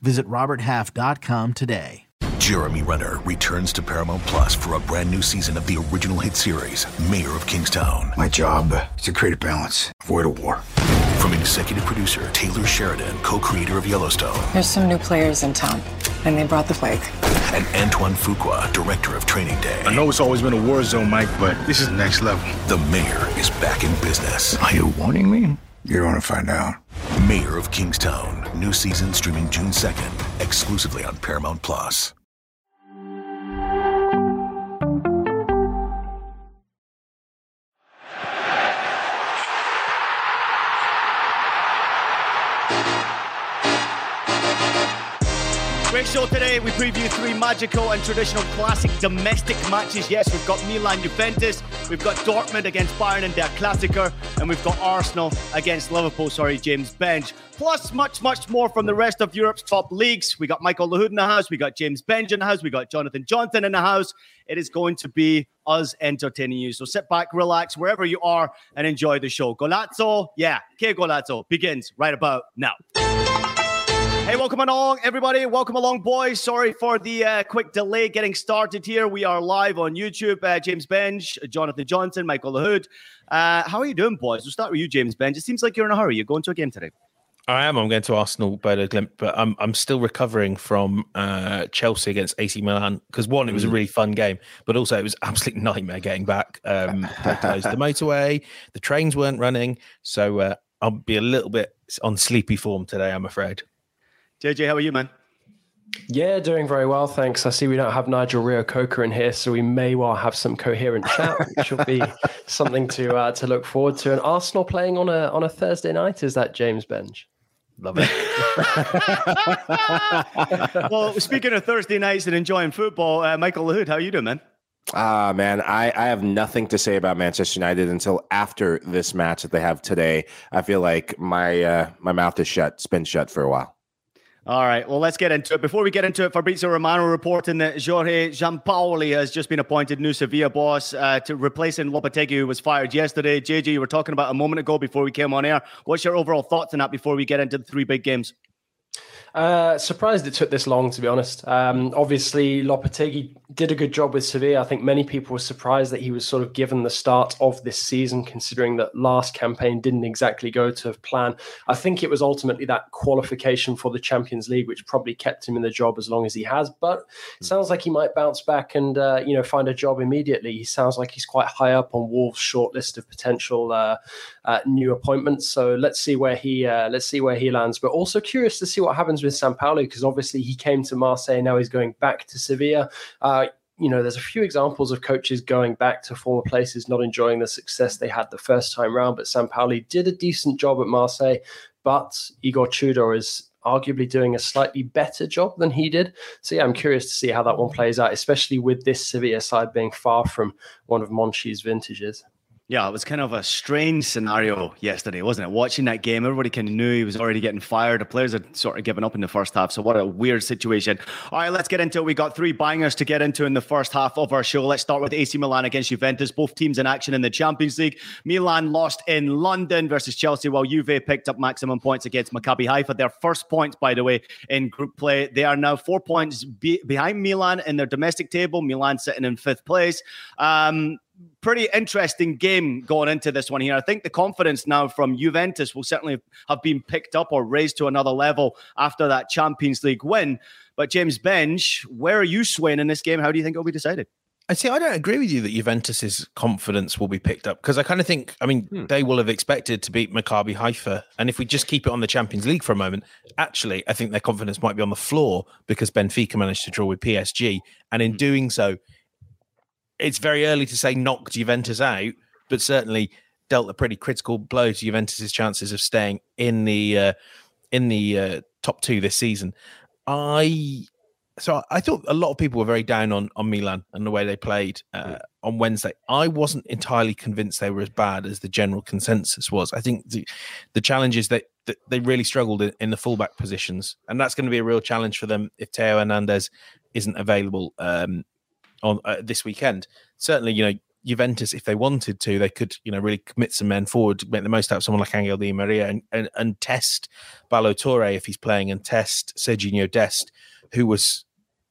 Visit RobertHalf.com today. Jeremy Renner returns to Paramount Plus for a brand new season of the original hit series, Mayor of Kingstown. My job is to create a balance, avoid a war. From executive producer Taylor Sheridan, co creator of Yellowstone. There's some new players in town, and they brought the plague. And Antoine Fuqua, director of Training Day. I know it's always been a war zone, Mike, but this is next level. The mayor is back in business. Are you warning me? You don't want to find out. Mayor of Kingstown. New season streaming June 2nd, exclusively on Paramount Plus. Great show today. We preview three magical and traditional classic domestic matches. Yes, we've got Milan Juventus, we've got Dortmund against Bayern in their Klassiker, and we've got Arsenal against Liverpool. Sorry, James Benge. Plus, much, much more from the rest of Europe's top leagues. We got Michael Lahoud in the house, we got James Benge in the house, we got Jonathan Johnson in the house. It is going to be us entertaining you. So sit back, relax, wherever you are, and enjoy the show. Golazo, yeah, Qué Golazo begins right about now. Hey, welcome along, everybody. Welcome along, boys. Sorry for the uh, quick delay getting started here. We are live on YouTube. Uh, James Benge, Jonathan Johnson, Michael Lahoud. Uh, how are you doing, boys? We'll start with you, James Benge. It seems like you're in a hurry. You're going to a game today. I am. I'm going to Arsenal Bodo Glimt, but I'm I'm still recovering from uh, Chelsea against AC Milan because one, it was a really fun game, but also it was absolute nightmare getting back. Um, they closed the motorway, the trains weren't running, so uh, I'll be a little bit on sleepy form today. I'm afraid. JJ, how are you, man? Yeah, doing very well, thanks. I see we don't have Nigel Reo-Coker in here, so we may well have some coherent chat, which will be something to uh, to look forward to. And Arsenal playing on a on a Thursday night is that James Benge? Love it. well, speaking of Thursday nights and enjoying football, uh, Michael Lahoud, how are you doing, man? Ah, man, I, I have nothing to say about Manchester United until after this match that they have today. I feel like my uh, my mouth is shut. It's been shut for a while. All right, well, let's get into it. Before we get into it, Fabrizio Romano reporting that Jorge Sampaoli has just been appointed new Sevilla boss uh, to replacing Lopetegui, who was fired yesterday. JJ, you were talking about a moment ago before we came on air. What's your overall thoughts on that before we get into the three big games? Uh, surprised it took this long, to be honest. Um, obviously, Lopetegui did a good job with Sevilla. I think many people were surprised that he was sort of given the start of this season, considering that last campaign didn't exactly go to plan. I think it was ultimately that qualification for the Champions League, which probably kept him in the job as long as he has. But it sounds like he might bounce back and uh, you know find a job immediately. He sounds like he's quite high up on Wolves' shortlist of potential uh, uh, new appointments. So let's see where he uh, let's see where he lands. But also curious to see what happens with Sampaoli because obviously he came to Marseille, now he's going back to Sevilla. Uh, you know, there's a few examples of coaches going back to former places, not enjoying the success they had the first time round. But Sampaoli did a decent job at Marseille, but Igor Tudor is arguably doing a slightly better job than he did. So yeah, I'm curious to see how that one plays out, especially with this Sevilla side being far from one of Monchi's vintages. Yeah, it was kind of a strange scenario yesterday, wasn't it? Watching that game, everybody kind of knew he was already getting fired. The players had sort of given up in the first half. So, what a weird situation. All right, let's get into it. We got three bangers to get into in the first half of our show. Let's start with AC Milan against Juventus. Both teams in action in the Champions League. Milan lost in London versus Chelsea, while Juve picked up maximum points against Maccabi Haifa. Their first points, by the way, in group play. They are now four points be- behind Milan in their domestic table. Milan sitting in fifth place. Um, pretty interesting game going into this one here. I think the confidence now from Juventus will certainly have been picked up or raised to another level after that Champions League win. But James Benge, where are you swaying in this game? How do you think it'll be decided? I see. I don't agree with you that Juventus's confidence will be picked up because I kind of think. I mean, hmm. they will have expected to beat Maccabi Haifa, and if we just keep it on the Champions League for a moment, actually, I think their confidence might be on the floor because Benfica managed to draw with PSG, and in hmm. doing so, it's very early to say knocked Juventus out, but certainly dealt a pretty critical blow to Juventus's chances of staying in the uh, in the uh, top two this season. I so I thought a lot of people were very down on on Milan and the way they played uh, on Wednesday. I wasn't entirely convinced they were as bad as the general consensus was. I think the the challenge is that, that they really struggled in, in, the fullback positions, and that's going to be a real challenge for them if Teo Hernandez isn't available um, on uh, this weekend. Certainly, you know. Juventus, if they wanted to, they could, you know, really commit some men forward, make the most out of someone like Angel Di Maria and, and, and test Ballo Touré if he's playing and test Serginho Dest, who was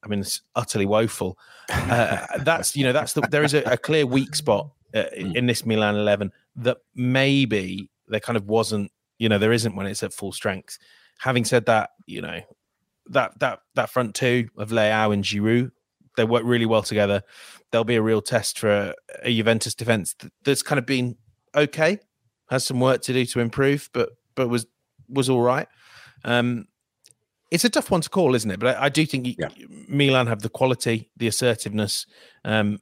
I mean, it's utterly woeful. Uh, that's you know that's the, there is a, a clear weak spot uh, hmm. in this Milan eleven that maybe there kind of wasn't. You know, there isn't when it's at full strength. Having said that, you know that that that front two of Leao and Giroud, they work really well together. They'll be a real test for a, Juventus defense that's kind of been okay, has some work to do to improve, but but was was all right. Um, it's a tough one to call, isn't it? But I, I do think yeah. Milan have the quality, the assertiveness, um,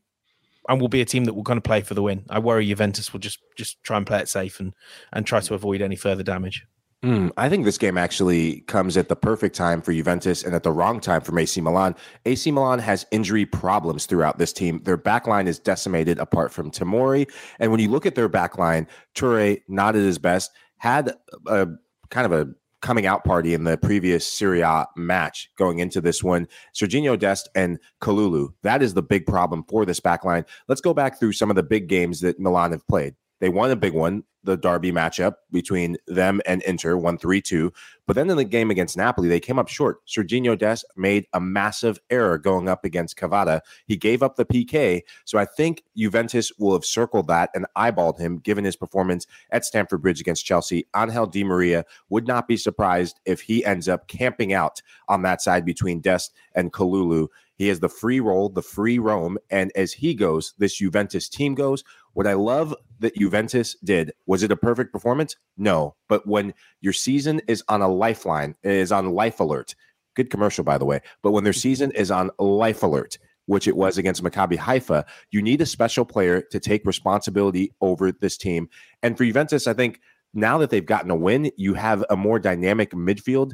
and will be a team that will kind of play for the win. I worry Juventus will just just try and play it safe and and try to avoid any further damage. Mm, I think this game actually comes at the perfect time for Juventus and at the wrong time for AC Milan. AC Milan has injury problems throughout this team. Their backline is decimated apart from Tomori. And when you look at their backline, Toure, not at his best, had a kind of a coming out party in the previous Serie A match going into this one. Serginho Dest and Kalulu. That is the big problem for this backline. Let's go back through some of the big games that Milan have played. They won a big one, the derby matchup between them and Inter, 1 3 2. But then in the game against Napoli, they came up short. Serginho Dest made a massive error going up against Kvara. He gave up the PK. So I think Juventus will have circled that and eyeballed him given his performance at Stamford Bridge against Chelsea. Angel Di Maria would not be surprised if he ends up camping out on that side between Dest and Kalulu. He has the free roll, the free roam. And as he goes, this Juventus team goes. What I love that Juventus did was it a perfect performance? No. But when your season is on a lifeline, is on life alert, good commercial, by the way. But when their season is on life alert, which it was against Maccabi Haifa, you need a special player to take responsibility over this team. And for Juventus, I think now that they've gotten a win, you have a more dynamic midfield.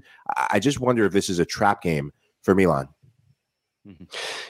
I just wonder if this is a trap game for Milan. Mm-hmm.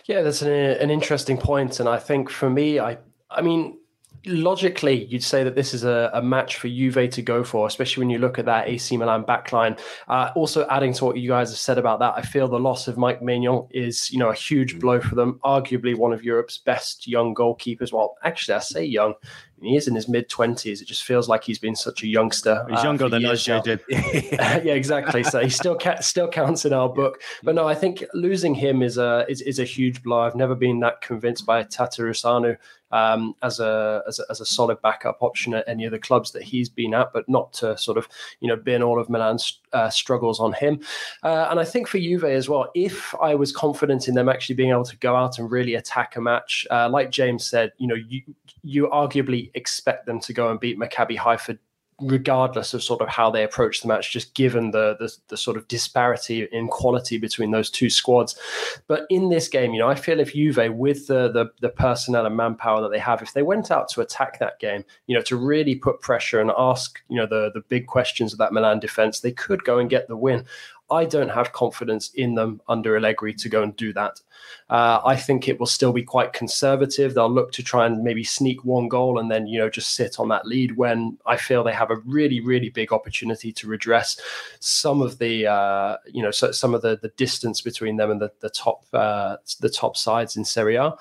Yeah, that's an, an interesting point, and I think for me, I I mean, logically, you'd say that this is a, a, match for Juve to go for, especially when you look at that AC Milan backline. Uh, also, adding to what you guys have said about that, I feel the loss of Mike Maignan is, you know, a huge mm. blow for them. Arguably one of Europe's best young goalkeepers. Well, actually, I say young he is in his mid twenties. It just feels like he's been such a youngster. He's uh, younger than us, JJ. yeah, exactly. So he still ca- still counts in our book. But no, I think losing him is a is, is a huge blow. I've never been that convinced by Tatarusanu um, as a, as a as a solid backup option at any of the clubs that he's been at, but not to sort of you know bin all of Milan's uh, struggles on him. Uh, and I think for Juve as well, if I was confident in them actually being able to go out and really attack a match, uh, like James said, you know, you you arguably expect them to go and beat Maccabi Haifa regardless of sort of how they approach the match, just given the, the, the sort of disparity in quality between those two squads. But in this game, you know, I feel if Juve, with the, the the personnel and manpower that they have, if they went out to attack that game, you know, to really put pressure and ask, you know, the the big questions of that Milan defense, they could go and get the win. I don't have confidence in them under Allegri to go and do that. Uh, I think it will still be quite conservative. They'll look to try and maybe sneak one goal and then, you know, just sit on that lead when I feel they have a really, really big opportunity to redress some of the, uh, you know, so, some of the, the distance between them and the, the top, uh, the top sides in Serie A.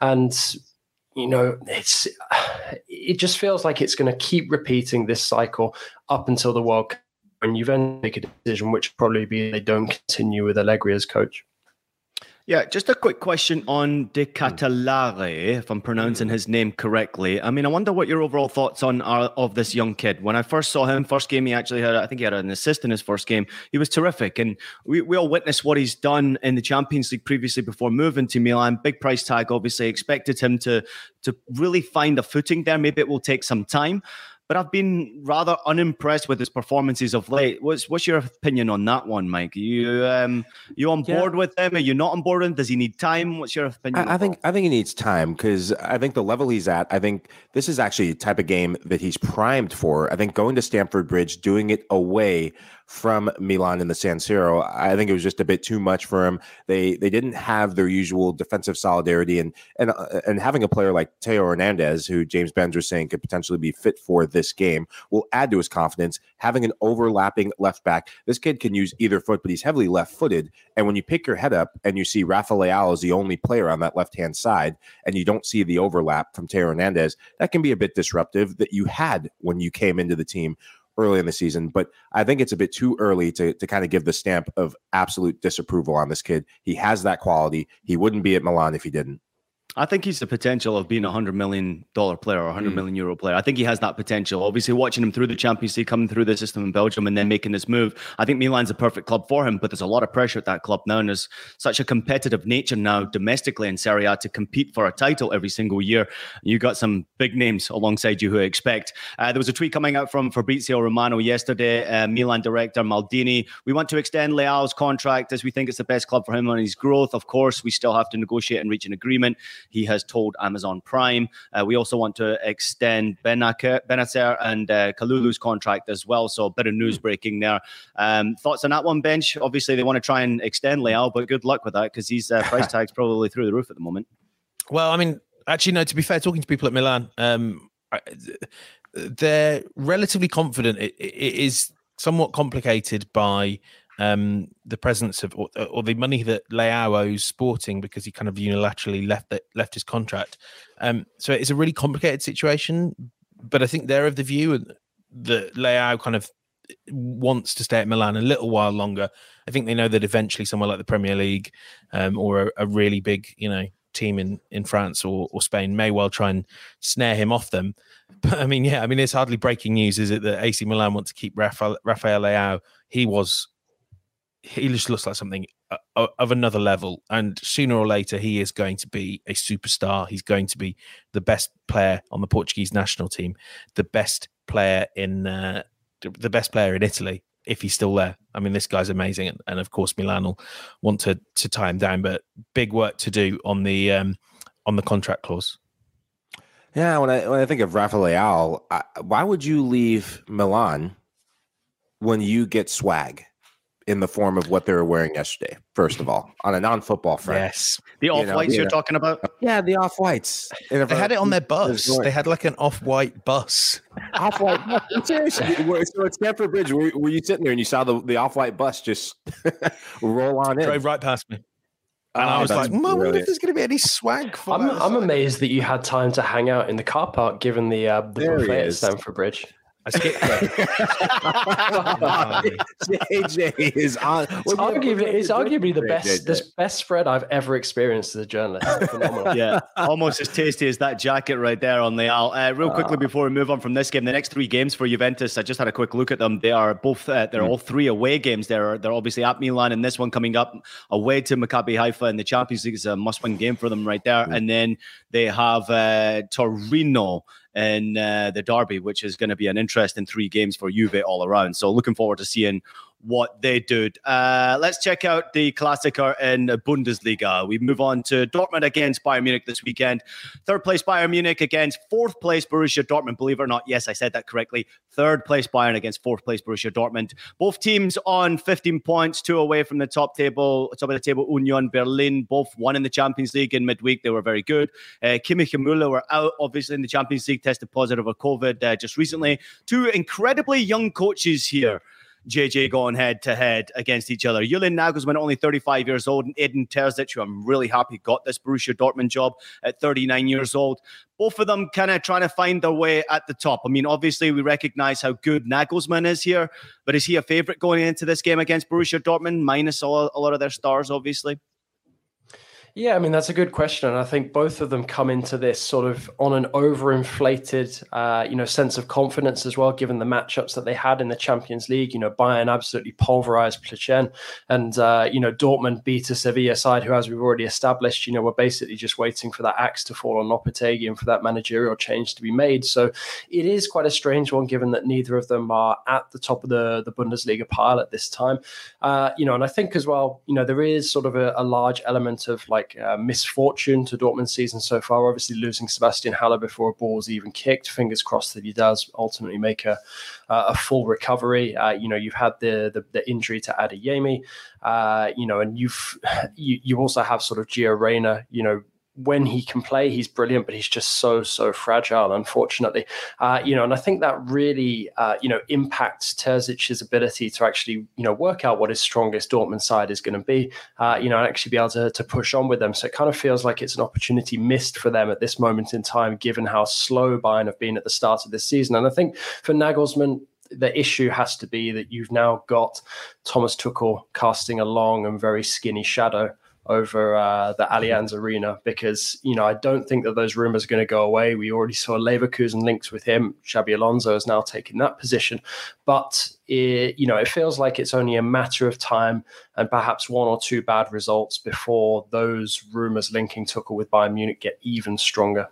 And, you know, it's, it just feels like it's going to keep repeating this cycle up until the World Cup you then make a decision, which probably be they don't continue with Allegri as coach. Yeah, just a quick question on De hmm. Ketelaere, if I'm pronouncing his name correctly. I mean, I wonder what your overall thoughts on are of this young kid. When I first saw him, first game, he actually had, I think he had an assist in his first game. He was terrific. And we, we all witnessed what he's done in the Champions League previously before moving to Milan. Big price tag, obviously. Expected him to, to really find a footing there. Maybe it will take some time but I've been rather unimpressed with his performances of late. What's what's your opinion on that one, Mike? Are you um you on board yeah. with him? Are you not on board with him? Does he need time? What's your opinion? I, I think I think he needs time because I think the level he's at, I think this is actually a type of game that he's primed for. I think going to Stamford Bridge, doing it away from Milan in the San Siro. I think it was just a bit too much for him. They they didn't have their usual defensive solidarity, and and uh, and having a player like Teo Hernandez, who James Benge was saying could potentially be fit for this game, will add to his confidence. Having an overlapping left back, this kid can use either foot, but he's heavily left footed. And when you pick your head up and you see Rafa Leao is the only player on that left hand side, and you don't see the overlap from Teo Hernandez, that can be a bit disruptive that you had when you came into the team early in the season. But I think it's a bit too early to, to kind of give the stamp of absolute disapproval on this kid. He has that quality. He wouldn't be at Milan if he didn't. I think he's the potential of being a hundred million dollar player or a hundred mm. million euro player. I think he has that potential. Obviously, watching him through the Champions League, coming through the system in Belgium, and then making this move, I think Milan's a perfect club for him. But there's a lot of pressure at that club now, and there's such a competitive nature now domestically in Serie A to compete for a title every single year. You got some big names alongside you who I expect. Uh, there was a tweet coming out from Fabrizio Romano yesterday, uh, Milan director Maldini. We want to extend Leao's contract as we think it's the best club for him and his growth. Of course, we still have to negotiate and reach an agreement he has told Amazon Prime. Uh, we also want to extend Bennacer and uh, Kalulu's contract as well. So a bit of news breaking there. Um, thoughts on that one, Benge? Obviously, they want to try and extend Leao, but good luck with that because his uh, price tag's probably through the roof at the moment. Well, I mean, actually, no. To be fair, talking to people at Milan, um, they're relatively confident. It, it is somewhat complicated by um, the presence of or, or, the money that Leao owes Sporting because he kind of unilaterally left the, left his contract. Um, so it's a really complicated situation. But I think they're of the view that Leao kind of wants to stay at Milan a little while longer. I think they know that eventually somewhere like the Premier League um, or a, a, really big, you know, team in in France or, or Spain may well try and snare him off them. But I mean, yeah, I mean, it's hardly breaking news, is it, that AC Milan want to keep Rafael, Rafael Leao? He was he just looks like something uh, of another level. And sooner or later, he is going to be a superstar. He's going to be the best player on the Portuguese national team, the best player in uh, the best player in Italy if he's still there. I mean, this guy's amazing, and, of course, Milan will want to to tie him down. But big work to do on the um, on the contract clause. Yeah, when I when I think of Rafael, why would you leave Milan when you get swag? In the form of what they were wearing yesterday. First of all, on a non-football front, yes, the off whites you are talking about. Yeah, the off whites. They had it on their bus. They had like an off white bus. Off white. Seriously, so at Stamford Bridge, were, were, you sitting there and you saw the, the off white bus just roll on in? Drove right past me. And oh, I was like, I wonder if there's going to be any swag for I'm, I'm amazed that you had time to hang out in the car park given the, uh, the buffet at Stamford Bridge. I skipped JJ is on. It's arguably, it's arguably the best, the best spread I've ever experienced as a journalist. yeah, almost as tasty as that jacket right there on the Uh, real quickly before we move on from this game, the next three games for Juventus, I just had a quick look at them. They are both, uh, they're mm. all three away games. They're they're obviously at Milan, and this one coming up away to Maccabi Haifa in the Champions League is a must-win game for them right there. Mm. And then they have uh, Torino in uh, the derby, which is going to be an interesting three games for Juve all around. So looking forward to seeing what they did. Uh, let's check out the Klassiker in Bundesliga. We move on to Dortmund against Bayern Munich this weekend. Third place Bayern Munich against fourth place Borussia Dortmund. Believe it or not, yes, I said that correctly. Third place Bayern against fourth place Borussia Dortmund. Both teams on 15 points, two away from the top table, top of the table. Union Berlin, both won in the Champions League in midweek. They were very good. Uh, Kimmich and Müller were out, obviously, in the Champions League, tested positive for COVID uh, just recently. Two incredibly young coaches here. JJ going head to head against each other. Julian Nagelsmann, only 35 years old, and Edin Terzic, who I'm really happy got this Borussia Dortmund job at 39 years old. Both of them kind of trying to find their way at the top. I mean, obviously, we recognize how good Nagelsmann is here, but is he a favorite going into this game against Borussia Dortmund, minus a lot of their stars, obviously? Yeah, I mean that's a good question, and I think both of them come into this sort of on an overinflated, uh, you know, sense of confidence as well, given the matchups that they had in the Champions League. You know, Bayern absolutely pulverized Plzen, and uh, you know Dortmund beat a Sevilla side who, as we've already established, you know, were basically just waiting for that axe to fall on Lopetegui and for that managerial change to be made. So it is quite a strange one, given that neither of them are at the top of the the Bundesliga pile at this time. Uh, you know, and I think as well, you know, there is sort of a, a large element of like like uh, misfortune to Dortmund's season so far. Obviously, losing Sebastian Haller before a ball was even kicked. Fingers crossed that he does ultimately make a uh, a full recovery. Uh, you know, you've had the the, the injury to Adeyemi, uh, you know, and you've you, you also have sort of Gio Reyna, you know, when he can play, he's brilliant, but he's just so so fragile, unfortunately. Uh, you know, and I think that really uh, you know impacts Terzic's ability to actually you know work out what his strongest Dortmund side is going to be. Uh, you know, and actually be able to to push on with them. So it kind of feels like it's an opportunity missed for them at this moment in time, given how slow Bayern have been at the start of this season. And I think for Nagelsmann, the issue has to be that you've now got Thomas Tuchel casting a long and very skinny shadow over uh, the Allianz Arena because you know I don't think that those rumors are going to go away. We already saw Leverkusen links with him. Xabi Alonso has now taken that position, but it, you know it feels like it's only a matter of time and perhaps one or two bad results before those rumors linking Tuchel with Bayern Munich get even stronger.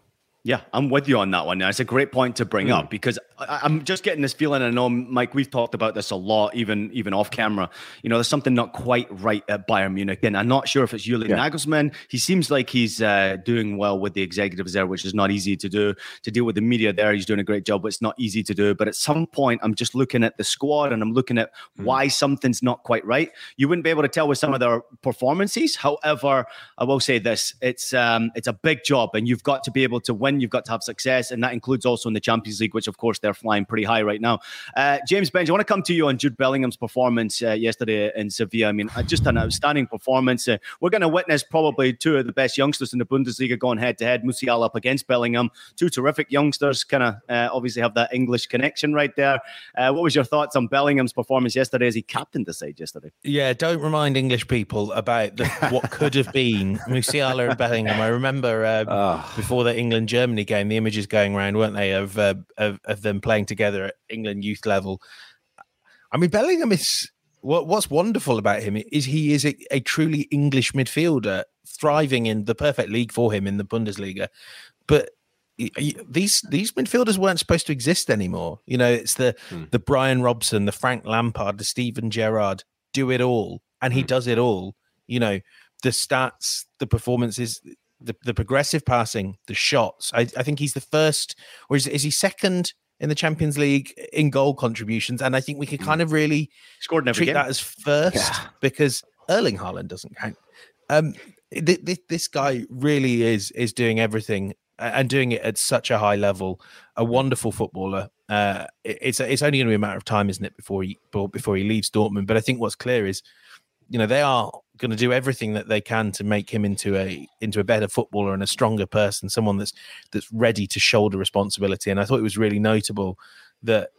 Yeah, I'm with you on that one. Now, It's a great point to bring mm. up because I, am just getting this feeling. I know, Mike, we've talked about this a lot, even even off camera. You know, there's something not quite right at Bayern Munich, and I'm not sure if it's Julian yeah. Nagelsmann. He seems like he's uh, doing well with the executives there, which is not easy to do. To deal with the media there, he's doing a great job, but it's not easy to do. But at some point, I'm just looking at the squad and I'm looking at mm. why something's not quite right. You wouldn't be able to tell with some of their performances. However, I will say this: it's um, it's a big job, and you've got to be able to win. You've got to have success, and that includes also in the Champions League, which of course they're flying pretty high right now. Uh, James Benge, I want to come to you on Jude Bellingham's performance uh, yesterday in Sevilla. I mean, uh, just an outstanding performance. Uh, we're going to witness probably two of the best youngsters in the Bundesliga going head to head. Musiala up against Bellingham, two terrific youngsters, kind of uh, obviously have that English connection right there. Uh, what was your thoughts on Bellingham's performance yesterday as he captained the side yesterday? Yeah, don't remind English people about the, what could have been Musiala and Bellingham. I remember oh. before the England Germany game, the images going around, weren't they, of, uh, of, of them playing together at England youth level. I mean, Bellingham is what what's wonderful about him is he is a, a, truly English midfielder, thriving in the perfect league for him in the Bundesliga. But these these midfielders weren't supposed to exist anymore. You know, it's the hmm. the Brian Robson, the Frank Lampard, the Steven Gerrard do it all, and he hmm. does it all. You know, the stats, the performances, the, the progressive passing, the shots. I, I think he's the first, or is, is he second in the Champions League in goal contributions? And I think we could hmm. kind of really scored treat game. that as first yeah. because Erling Haaland doesn't count. Um, th- th- this guy really is is doing everything and doing it at such a high level. A wonderful footballer. Uh, it's it's only going to be a matter of time, isn't it, before he before he leaves Dortmund? But I think what's clear is you know they are going to do everything that they can to make him into a into a better footballer and a stronger person, someone that's that's ready to shoulder responsibility. And I thought it was really notable that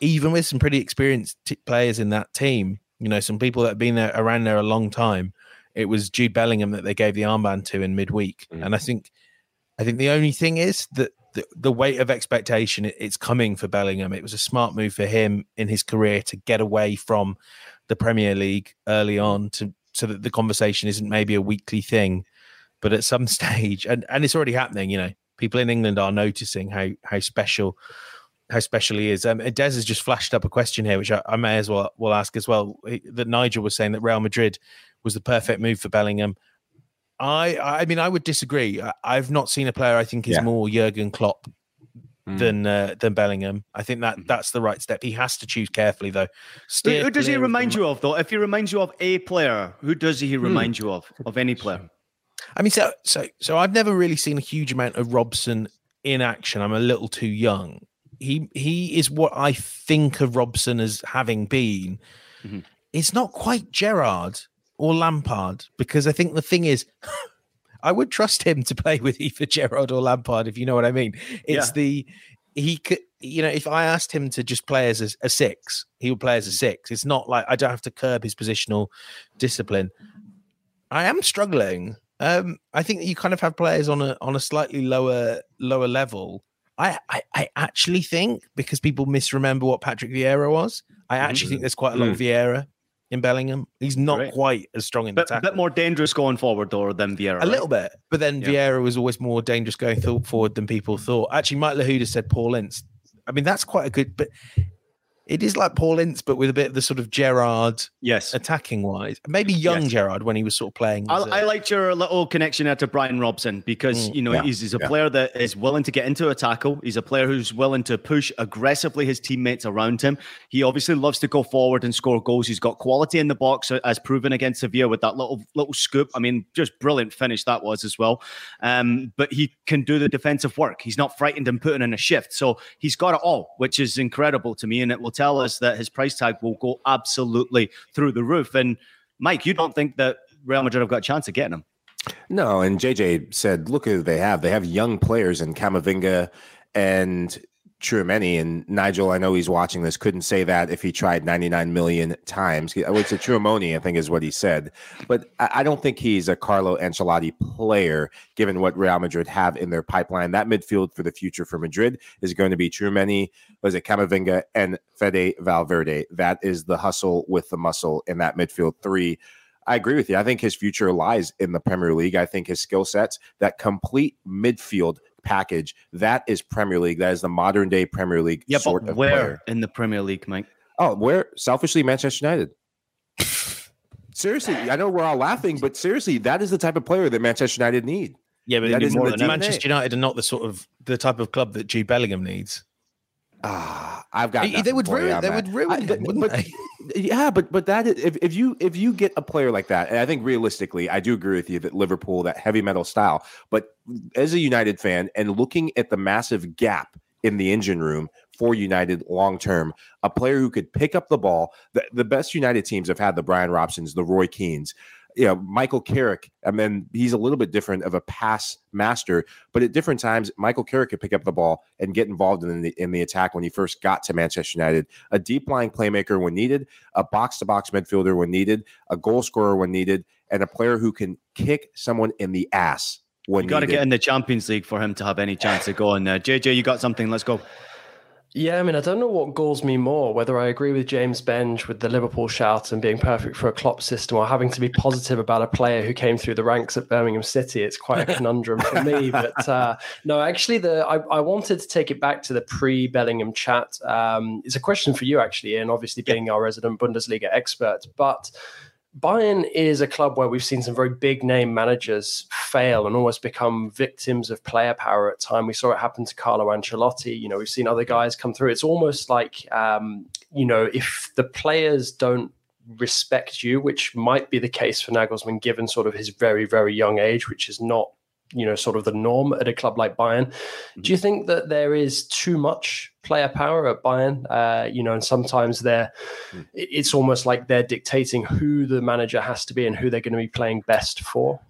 even with some pretty experienced t- players in that team, you know, some people that have been there around there a long time, it was Jude Bellingham that they gave the armband to in midweek. Mm. And I think I think the only thing is that the, the weight of expectation it, it's coming for Bellingham. It was a smart move for him in his career to get away from the Premier League early on to so that the conversation isn't maybe a weekly thing, but at some stage, and and it's already happening. You know, people in England are noticing how how special how special he is. Um, Des has just flashed up a question here, which I, I may as well will ask as well. That Nigel was saying that Real Madrid was the perfect move for Bellingham. I I mean I would disagree. I, have not seen a player I think is yeah. more Jurgen Klopp mm. than uh, than Bellingham. I think that mm. that's the right step. He has to choose carefully though. Who, who, does he remind you of though? If he reminds you of a player, who does he hmm. remind mm. you of? Of any player? I mean, so so so I've never really seen a huge amount of Robson in action. I'm a little too young. He he is what I think of Robson as having been. Mm-hmm. It's not quite Gerrard or Lampard because I think the thing is I would trust him to play with either Gerrard or Lampard, if you know what I mean. It's yeah. the he could, you know, if I asked him to just play as a, a, six, he would play as a mm. six. It's not like I don't have to curb his positional discipline. I am struggling. Um, I think that you kind of have players on a on a slightly lower lower level. I, I, I actually think because people misremember what Patrick Vieira was. I actually mm-hmm. think there's quite a lot of mm. Vieira in Bellingham. He's not right. quite as strong in the A bit more dangerous going forward, though, than Vieira. A right? little bit, but then yeah. Vieira was always more dangerous going forward than people thought. Actually, Mike Lahuda said Paul Ince. I mean, that's quite a good. But It is like Paul Ince, but with a bit of the sort of Gerrard, yes, attacking wise. Maybe young Yes. Gerrard when he was sort of playing. I, as a- I liked your little connection there to Brian Robson because Mm, you know yeah, he's, he's a yeah. player that is willing to get into a tackle. He's a player who's willing to push aggressively his teammates around him. He obviously loves to go forward and score goals. He's got quality in the box uh, as proven against Sevilla with that little little scoop. I mean, just brilliant finish that was as well. Um, but he can do the defensive work. He's not frightened and putting in a shift. So he's got it all, which is incredible to me, and it will tell us that his price tag will go absolutely through the roof. And Mike, you don't think that Real Madrid have got a chance of getting him? No, and JJ said, look who they have. They have young players in Camavinga and Chouameni. And Nigel, I know he's watching this, couldn't say that if he tried 99 million times. I would say Chouamoni, I think is what he said. But I don't think he's a Carlo Ancelotti player, given what Real Madrid have in their pipeline. That midfield for the future for Madrid is going to be Chouameni, was it Camavinga, and Fede Valverde. That is the hustle with the muscle in that midfield three. I agree with you. I think his future lies in the Premier League. I think his skill sets, that complete midfield package, that is Premier League. That is the modern day Premier League Yeah, sort but of where player. in the Premier League, Mike? Oh, where selfishly Manchester United. seriously, I know we're all laughing, but seriously, that is the type of player that Manchester United need. yeah, but that they is need in more than Manchester United are not the sort of the type of club that Jude Bellingham needs. Ah, I've got. They- they would ruin- they would ruin I- him, but- wouldn't but- they? Yeah, but but that is, if, if you if you get a player like that, and I think realistically, I do agree with you that Liverpool that heavy metal style. But as a United fan and looking at the massive gap in the engine room for United long term, a player who could pick up the ball. The, the best United teams have had the Brian Robsons, the Roy Keanes, you know, Michael Carrick. And then he's a little bit different of a pass master, but at different times, Michael Carrick could pick up the ball and get involved in the in the attack when he first got to Manchester United. A deep lying playmaker when needed, a box to box midfielder when needed, a goal scorer when needed, and a player who can kick someone in the ass when You got to get in the Champions League for him to have any chance of going there. JJ, you got something? Let's go. Yeah, I mean, I don't know what galls me more, whether I agree with James Benge with the Liverpool shout and being perfect for a Klopp system or having to be positive about a player who came through the ranks at Birmingham City. It's quite a conundrum for me. But uh, no, actually, the I, I wanted to take it back to the pre Bellingham chat. Um, it's a question for you, actually, and obviously being our resident Bundesliga expert. But Bayern is a club where we've seen some very big name managers fail and almost become victims of player power at time. We saw it happen to Carlo Ancelotti. You know, we've seen other guys come through. It's almost like, um, you know, if the players don't respect you, which might be the case for Nagelsmann, given sort of his very, very young age, which is not, you know, sort of the norm at a club like Bayern. Do you think that there is too much player power at Bayern? Uh, you know, and sometimes they're, it- it's almost like they're dictating who the manager has to be and who they're going to be playing best for.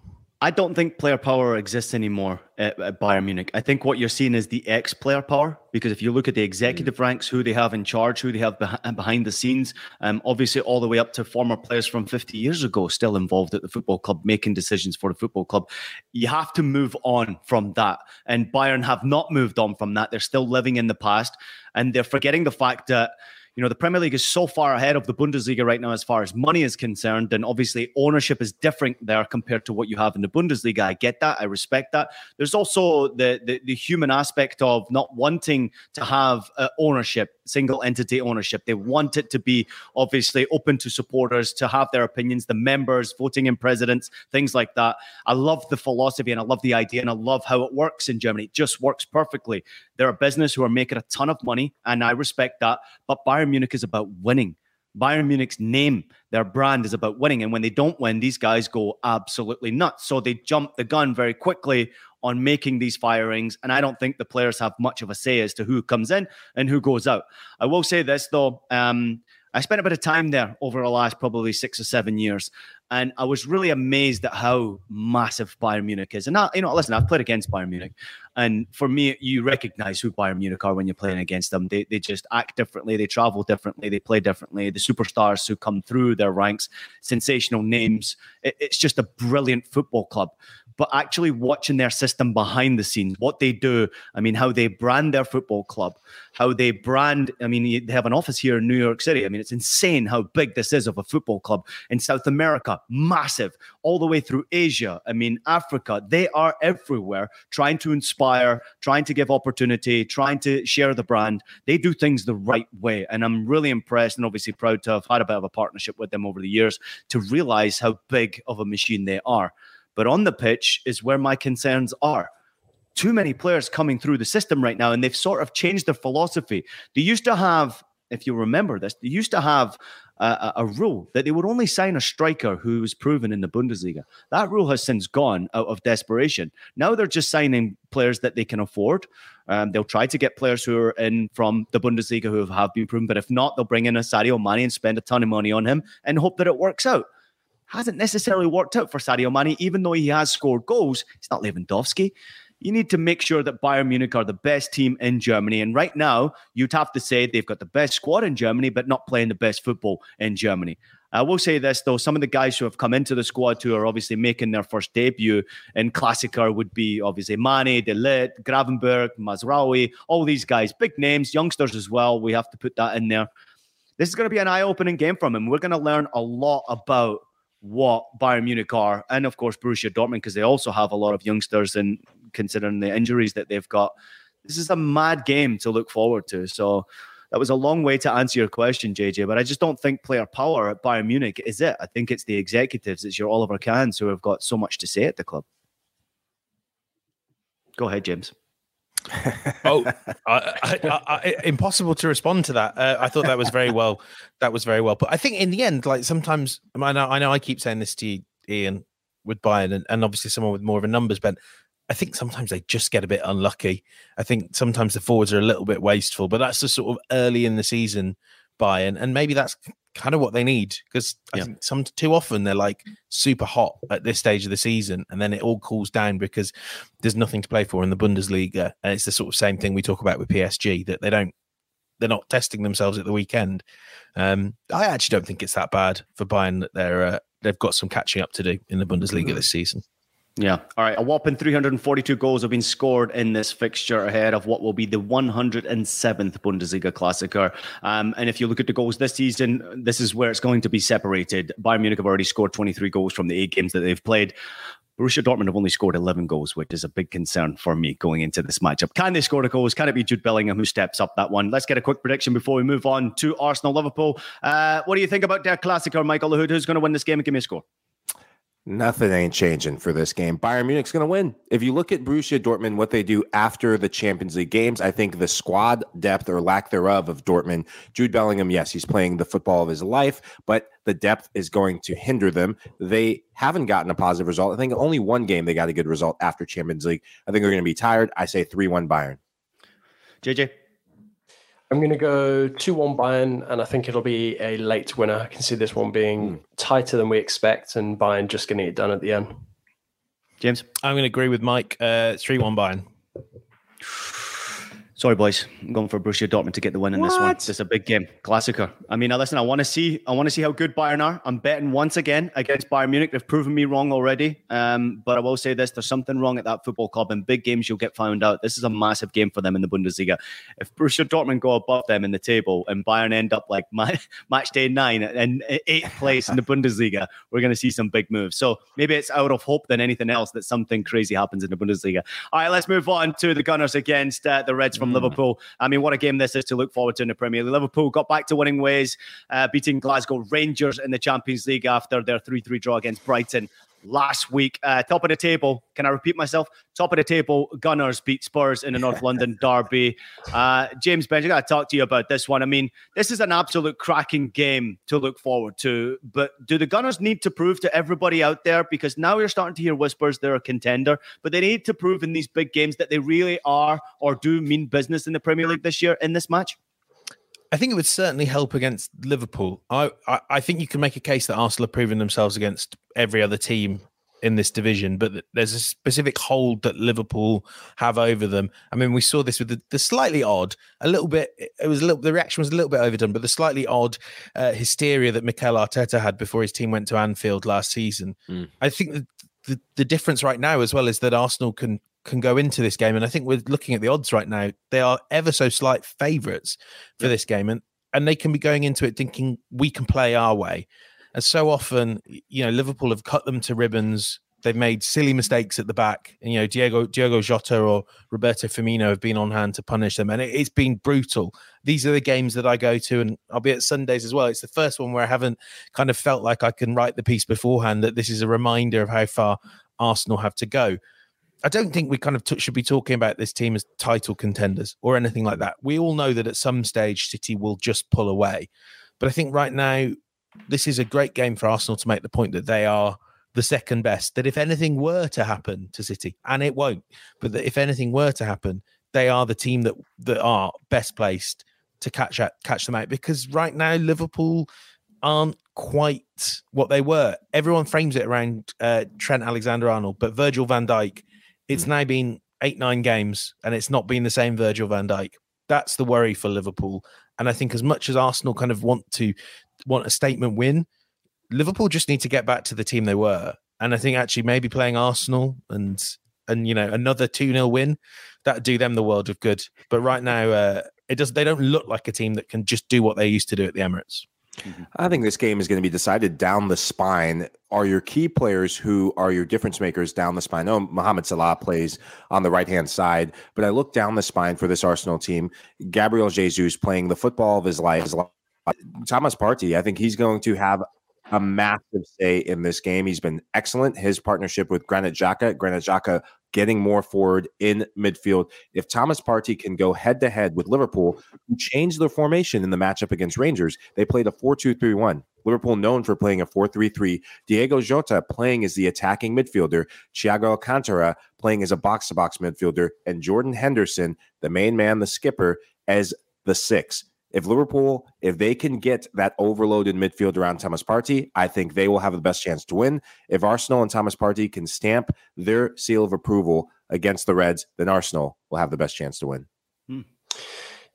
I don't think player power exists anymore at, at Bayern Munich. I think what you're seeing is the ex player power because if you look at the executive ranks, who they have in charge, who they have beh- behind the scenes, um, obviously all the way up to former players from 50 years ago still involved at the football club, making decisions for the football club. You have to move on from that. And Bayern have not moved on from that. They're still living in the past and they're forgetting the fact that you know, the Premier League is so far ahead of the Bundesliga right now as far as money is concerned. And obviously, ownership is different there compared to what you have in the Bundesliga. I get that. I respect that. There's also the the, the human aspect of not wanting to have uh, ownership, single entity ownership. They want it to be obviously open to supporters to have their opinions, the members voting in presidents, things like that. I love the philosophy and I love the idea and I love how it works in Germany. It just works perfectly. There are business who are making a ton of money, and I respect that. But Bayern Munich is about winning. Bayern Munich's name, their brand is about winning. And when they don't win, these guys go absolutely nuts. So they jump the gun very quickly on making these firings. And I don't think the players have much of a say as to who comes in and who goes out. I will say this, though. Um, I spent a bit of time there over the last probably six or seven years. And I was really amazed at how massive Bayern Munich is. And I, you know, listen, I've played against Bayern Munich. And for me, you recognize who Bayern Munich are when you're playing against them. They, they just act differently, they travel differently, they play differently. The superstars who come through their ranks, sensational names. It- it's just a brilliant football club. But actually watching their system behind the scenes, what they do. I mean, how they brand their football club, how they brand. I mean, they have an office here in New York City. I mean, it's insane how big this is of a football club in South America, massive, all the way through Asia. I mean, Africa. They are everywhere, trying to inspire, trying to give opportunity, trying to share the brand. They do things the right way, and I'm really impressed and obviously proud to have had a bit of a partnership with them over the years to realize how big of a machine they are. But on the pitch is where my concerns are. Too many players coming through the system right now, and they've sort of changed their philosophy. They used to have, if you remember this, they used to have a, a, rule that they would only sign a striker who was proven in the Bundesliga. That rule has since gone out of desperation. Now they're just signing players that they can afford. Um, they'll try to get players who are in from the Bundesliga who have been proven, but if not, they'll bring in a Sadio Mane and spend a ton of money on him and hope that it works out hasn't necessarily worked out for Sadio Mane, even though he has scored goals. It's not Lewandowski. You need to make sure that Bayern Munich are the best team in Germany. And right now, you'd have to say they've got the best squad in Germany, but not playing the best football in Germany. I will say this though: some of the guys who have come into the squad who are obviously making their first debut in Klassiker would be obviously Mane, De Ligt, Gravenberch, Mazraoui, all these guys, big names, youngsters as well. We have to put that in there. This is going to be an eye-opening game from him. We're going to learn a lot about what Bayern Munich are, and of course Borussia Dortmund, because they also have a lot of youngsters, and considering the injuries that they've got, this is a mad game to look forward to. So that was a long way to answer your question, JJ. But I just don't think player power at Bayern Munich is it. I think it's the executives, it's your Oliver Kahns who have got so much to say at the club. Go ahead, James oh, I, I, I, impossible to respond to that. Uh, I thought that was very well. That was very well. But I think in the end, like sometimes I know, I know I keep saying this to you, Ian, with Bayern, and, and obviously someone with more of a numbers bent. I think sometimes they just get a bit unlucky. I think sometimes the forwards are a little bit wasteful, but that's the sort of early in the season Bayern, and maybe that's kind of what they need because I yeah. think some too often they're like super hot at this stage of the season and then it all cools down because there's nothing to play for in the Bundesliga and it's the sort of same thing we talk about with PSG that they don't they're not testing themselves at the weekend. Um, I actually don't think it's that bad for Bayern that they're uh, they've got some catching up to do in the Bundesliga mm-hmm. this season. Yeah. All right. A whopping 342 goals have been scored in this fixture ahead of what will be the 107th Bundesliga Klassiker. Um, and if you look at the goals this season, this is where it's going to be separated. Bayern Munich have already scored 23 goals from the eight games that they've played. Borussia Dortmund have only scored 11 goals, which is a big concern for me going into this matchup. Can they score the goals? Can it be Jude Bellingham who steps up that one? Let's get a quick prediction before we move on to Arsenal Liverpool. Uh, what do you think about their Klassiker, Michael Lahoud? Who's going to win this game and give me a score? Nothing ain't changing for this game. Bayern Munich's going to win. If you look at Borussia Dortmund, what they do after the Champions League games, I think the squad depth or lack thereof of Dortmund, Jude Bellingham, yes, he's playing the football of his life, but the depth is going to hinder them. They haven't gotten a positive result. I think only one game they got a good result after Champions League. I think they're going to be tired. I say 3 1 Bayern. JJ. I'm going to go 2 1 Bayern, and I think it'll be a late winner. I can see this one being mm. tighter than we expect, and Bayern just getting it done at the end. James? I'm going to agree with Mike. Uh, 3 1 Bayern. Sorry, boys. I'm going for Borussia Dortmund to get the win in what? this one. This is a big game, Klassiker. I mean, listen. I want to see. I want to see how good Bayern are. I'm betting once again against Bayern Munich. They've proven me wrong already. Um, but I will say this: there's something wrong at that football club. In big games, you'll get found out. This is a massive game for them in the Bundesliga. If Borussia Dortmund go above them in the table and Bayern end up like my, match day nine and eighth place in the Bundesliga, we're going to see some big moves. So maybe it's out of hope than anything else that something crazy happens in the Bundesliga. All right, let's move on to the Gunners against uh, the Reds from mm. Liverpool. I mean, what a game this is to look forward to in the Premier League. Liverpool got back to winning ways, uh, beating Glasgow Rangers in the Champions League after their 3 3 draw against Brighton last week. Uh, top of the table. Can I repeat myself? Top of the table. Gunners beat Spurs in the North London derby. Uh, James Benge, I got to talk to you about this one. I mean, this is an absolute cracking game to look forward to. But do the Gunners need to prove to everybody out there? Because now you're starting to hear whispers they're a contender, but they need to prove in these big games that they really are or do mean business in the Premier League this year in this match. I think it would certainly help against Liverpool. I, I, I think you can make a case that Arsenal have proven themselves against every other team in this division, but there's a specific hold that Liverpool have over them. I mean, we saw this with the, the slightly odd, a little bit. It was a little. The reaction was a little bit overdone, but the slightly odd uh, hysteria that Mikel Arteta had before his team went to Anfield last season. Mm. I think that the, the difference right now as well is that Arsenal can can go into this game, and I think we're looking at the odds right now. They are ever so slight favourites for this game, and and they can be going into it thinking we can play our way. And so often, you know, Liverpool have cut them to ribbons. They've made silly mistakes at the back. And, you know, Diego Diego Jota or Roberto Firmino have been on hand to punish them, and it, it's been brutal. These are the games that I go to, and I'll be at Sundays as well. It's the first one where I haven't kind of felt like I can write the piece beforehand that this is a reminder of how far Arsenal have to go. I don't think we kind of t- should be talking about this team as title contenders or anything like that. We all know that at some stage City will just pull away. But I think right now, this is a great game for Arsenal to make the point that they are the second best. That if anything were to happen to City, and it won't, but that if anything were to happen, they are the team that that are best placed to catch at, catch them out. Because right now, Liverpool aren't quite what they were. Everyone frames it around uh, Trent Alexander Arnold, but Virgil van Dijk it's now been eight, nine games, and it's not been the same Virgil van Dijk. That's the worry for Liverpool. And I think as much as Arsenal kind of want to want a statement win, Liverpool just need to get back to the team they were. And I think actually maybe playing Arsenal and and you know another 2-0 win, that'd do them the world of good. But right now, uh, it does they don't look like a team that can just do what they used to do at the Emirates. Mm-hmm. I think this game is going to be decided down the spine. Are your key players who are your difference makers down the spine? Oh, Mohamed Salah plays on the right hand side, but I look down the spine for this Arsenal team. Gabriel Jesus playing the football of his life. Thomas Partey, I think he's going to have a massive say in this game. He's been excellent. His partnership with Granit Xhaka, Granit Xhaka getting more forward in midfield. If Thomas Partey can go head to head with Liverpool, who changed their formation in the matchup against Rangers, they played a 4 2 3 1. Liverpool known for playing a 4 3 3. Diego Jota playing as the attacking midfielder, Thiago Alcantara playing as a box to box midfielder, and Jordan Henderson, the main man, the skipper, as the six. If Liverpool, if they can get that overloaded midfield around Thomas Partey, I think they will have the best chance to win. If Arsenal and Thomas Partey can stamp their seal of approval against the Reds, then Arsenal will have the best chance to win. Hmm.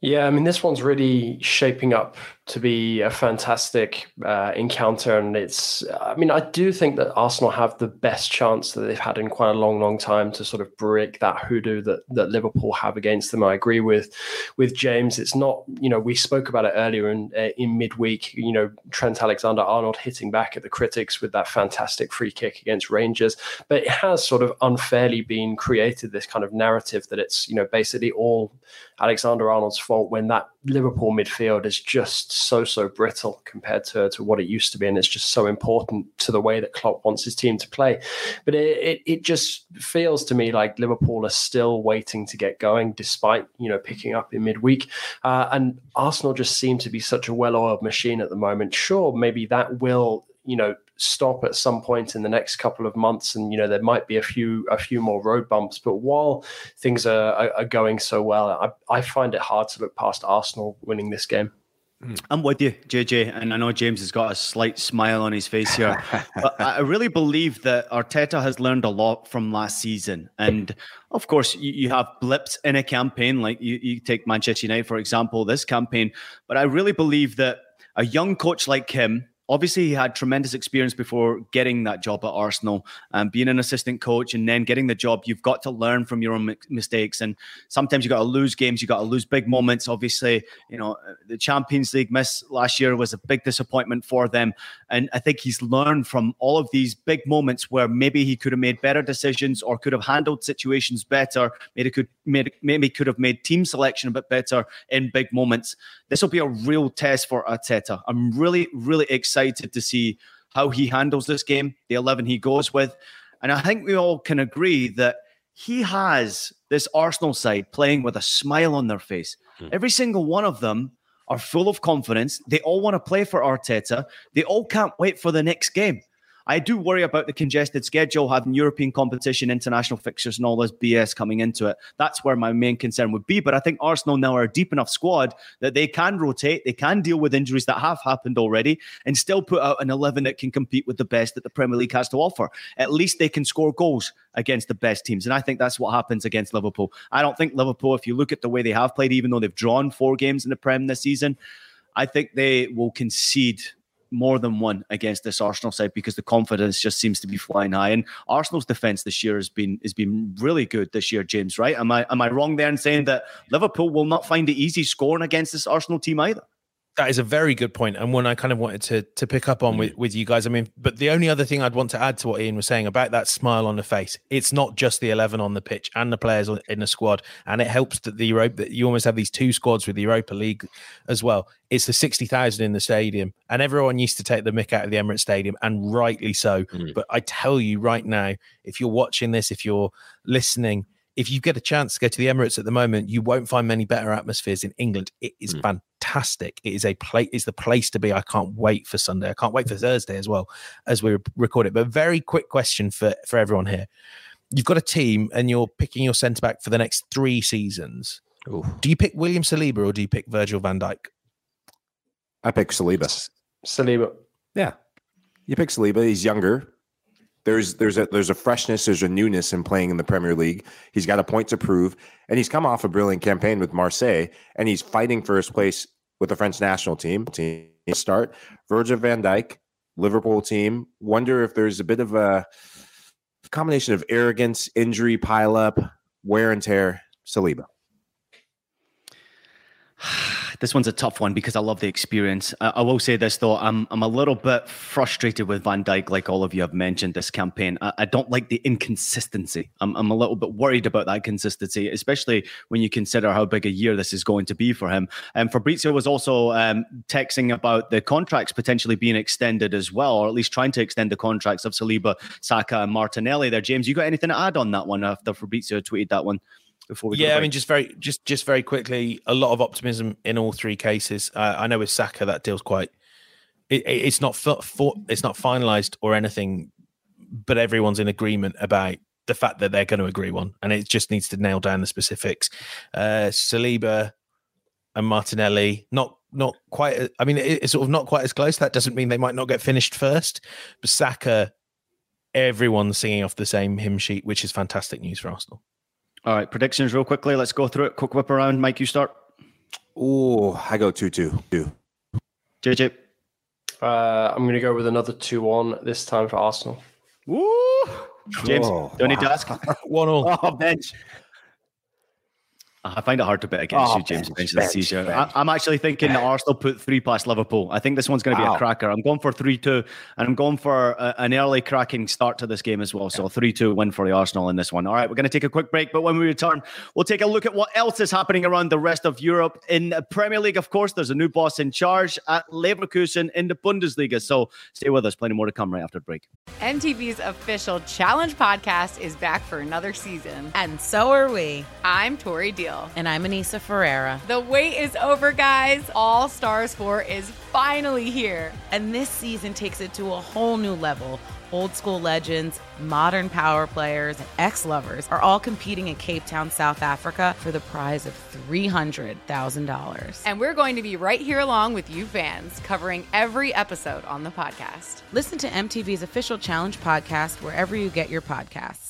Yeah, I mean, this one's really shaping up to be a fantastic uh, encounter. And it's, I mean, I do think that Arsenal have the best chance that they've had in quite a long, long time to sort of break that hoodoo that, that Liverpool have against them. I agree with with James. It's not, you know, we spoke about it earlier in, uh, in midweek, you know, Trent Alexander Arnold hitting back at the critics with that fantastic free kick against Rangers. But it has sort of unfairly been created this kind of narrative that it's, you know, basically all Alexander Arnold's fault when that Liverpool midfield is just so so brittle compared to, to what it used to be, and it's just so important to the way that Klopp wants his team to play. But it, it, it just feels to me like Liverpool are still waiting to get going, despite you know picking up in midweek, uh, and Arsenal just seem to be such a well-oiled machine at the moment. Sure, maybe that will you know stop at some point in the next couple of months and you know there might be a few a few more road bumps but while things are, are, are going so well I, I find it hard to look past arsenal winning this game hmm. I'm with you, JJ, and I know James has got a slight smile on his face here. but I really believe that Arteta has learned a lot from last season. And of course, you, you have blips in a campaign, like you, you take Manchester United, for example, this campaign. But I really believe that a young coach like him, obviously he had tremendous experience before getting that job at Arsenal and um, being an assistant coach and then getting the job. You've got to learn from your own mistakes, and sometimes you got to lose games. You got to lose big moments. Obviously, you know the Champions League miss last year was a big disappointment for them, and I think he's learned from all of these big moments where maybe he could have made better decisions or could have handled situations better. Maybe could made, maybe could have made team selection a bit better in big moments. This will be a real test for Arteta. I'm really, really excited to see how he handles this game, the 11 he goes with. And I think we all can agree that he has this Arsenal side playing with a smile on their face. Hmm. Every single one of them are full of confidence. They all want to play for Arteta. They all can't wait for the next game. I do worry about the congested schedule, having European competition, international fixtures, and all this BS coming into it. That's where my main concern would be. But I think Arsenal now are a deep enough squad that they can rotate, they can deal with injuries that have happened already, and still put out an 11 that can compete with the best that the Premier League has to offer. At least they can score goals against the best teams. And I think that's what happens against Liverpool. I don't think Liverpool, if you look at the way they have played, even though they've drawn four games in the Prem this season, I think they will concede more than one against this Arsenal side because the confidence just seems to be flying high. And Arsenal's defense this year has been has been really good this year, James. Right? Am I am I wrong there in saying that Liverpool will not find it easy scoring against this Arsenal team either? That is a very good point, and one I kind of wanted to to pick up on with, with you guys. I mean, but the only other thing I'd want to add to what Ian was saying about that smile on the face, it's not just the eleven on the pitch and the players in the squad, and it helps that the Europe that you almost have these two squads with the Europa League as well. It's the sixty thousand in the stadium, and everyone used to take the mick out of the Emirates Stadium, and rightly so. Mm. But I tell you right now, if you're watching this, if you're listening if you get a chance to go to the Emirates at the moment, you won't find many better atmospheres in England. It is mm. fantastic. It is a place. Is the place to be. I can't wait for Sunday. I can't wait for Thursday as well as we record it. But very quick question for for everyone here: You've got a team and you're picking your centre back for the next three seasons. Ooh. Do you pick William Saliba or do you pick Virgil Van Dijk? I pick Saliba. Saliba. Yeah, you pick Saliba. He's younger. There's there's a there's a freshness, there's a newness in playing in the Premier League. He's got a point to prove, and he's come off a brilliant campaign with Marseille, and he's fighting for his place with the French national team. Team start Virgil Van Dijk, Liverpool team. Wonder if there's a bit of a combination of arrogance, injury pileup, wear and tear. Saliba. This one's a tough one because I love the experience. I, I, will say this though, I'm I'm a little bit frustrated with Van Dijk, like all of you have mentioned this campaign. I, I, don't like the inconsistency. I'm I'm a little bit worried about that consistency, especially when you consider how big a year this is going to be for him. And Fabrizio was also um, texting about the contracts potentially being extended as well, or at least trying to extend the contracts of Saliba, Saka, and Martinelli. There, James, you got anything to add on that one after Fabrizio tweeted that one? Before we yeah i mean just very just just very quickly a lot of optimism in all three cases. Uh, i know with saka that deal's quite it, it's not for, for, it's not finalized or anything but everyone's in agreement about the fact that they're going to agree one and it just needs to nail down the specifics. Uh saliba and martinelli not not quite i mean it's sort of not quite as close. That doesn't mean they might not get finished first but saka everyone's singing off the same hymn sheet which is fantastic news for arsenal all right, predictions real quickly. Let's go through it. Quick whip around. Mike, you start. Oh, I go 2 2. 2. JJ. Uh, I'm going to go with another 2 1 this time for Arsenal. Woo! James, oh, don't wow. need to ask. 1 0. Oh, Benge. I find it hard to bet against oh, you, James. Benge, Benge, Benge, I, am actually thinking that Arsenal put three past Liverpool. I think this one's going to be wow. a cracker. I'm going for 3 2, and I'm going for a, an early cracking start to this game as well. So 3 2 win for the Arsenal in this one. All right, we're going to take a quick break, but when we return, we'll take a look at what else is happening around the rest of Europe. In the Premier League, of course, there's a new boss in charge at Leverkusen in the Bundesliga. So stay with us. Plenty more to come right after the break. MTV's official Challenge podcast is back for another season. And so are we. I'm Tori Deal. And I'm Anissa Ferreira. The wait is over, guys. All Stars 4 is finally here. And this season takes it to a whole new level. Old school legends, modern power players, and ex lovers are all competing in Cape Town, South Africa for the prize of $300,000. And we're going to be right here along with you fans, covering every episode on the podcast. Listen to MTV's official challenge podcast wherever you get your podcasts.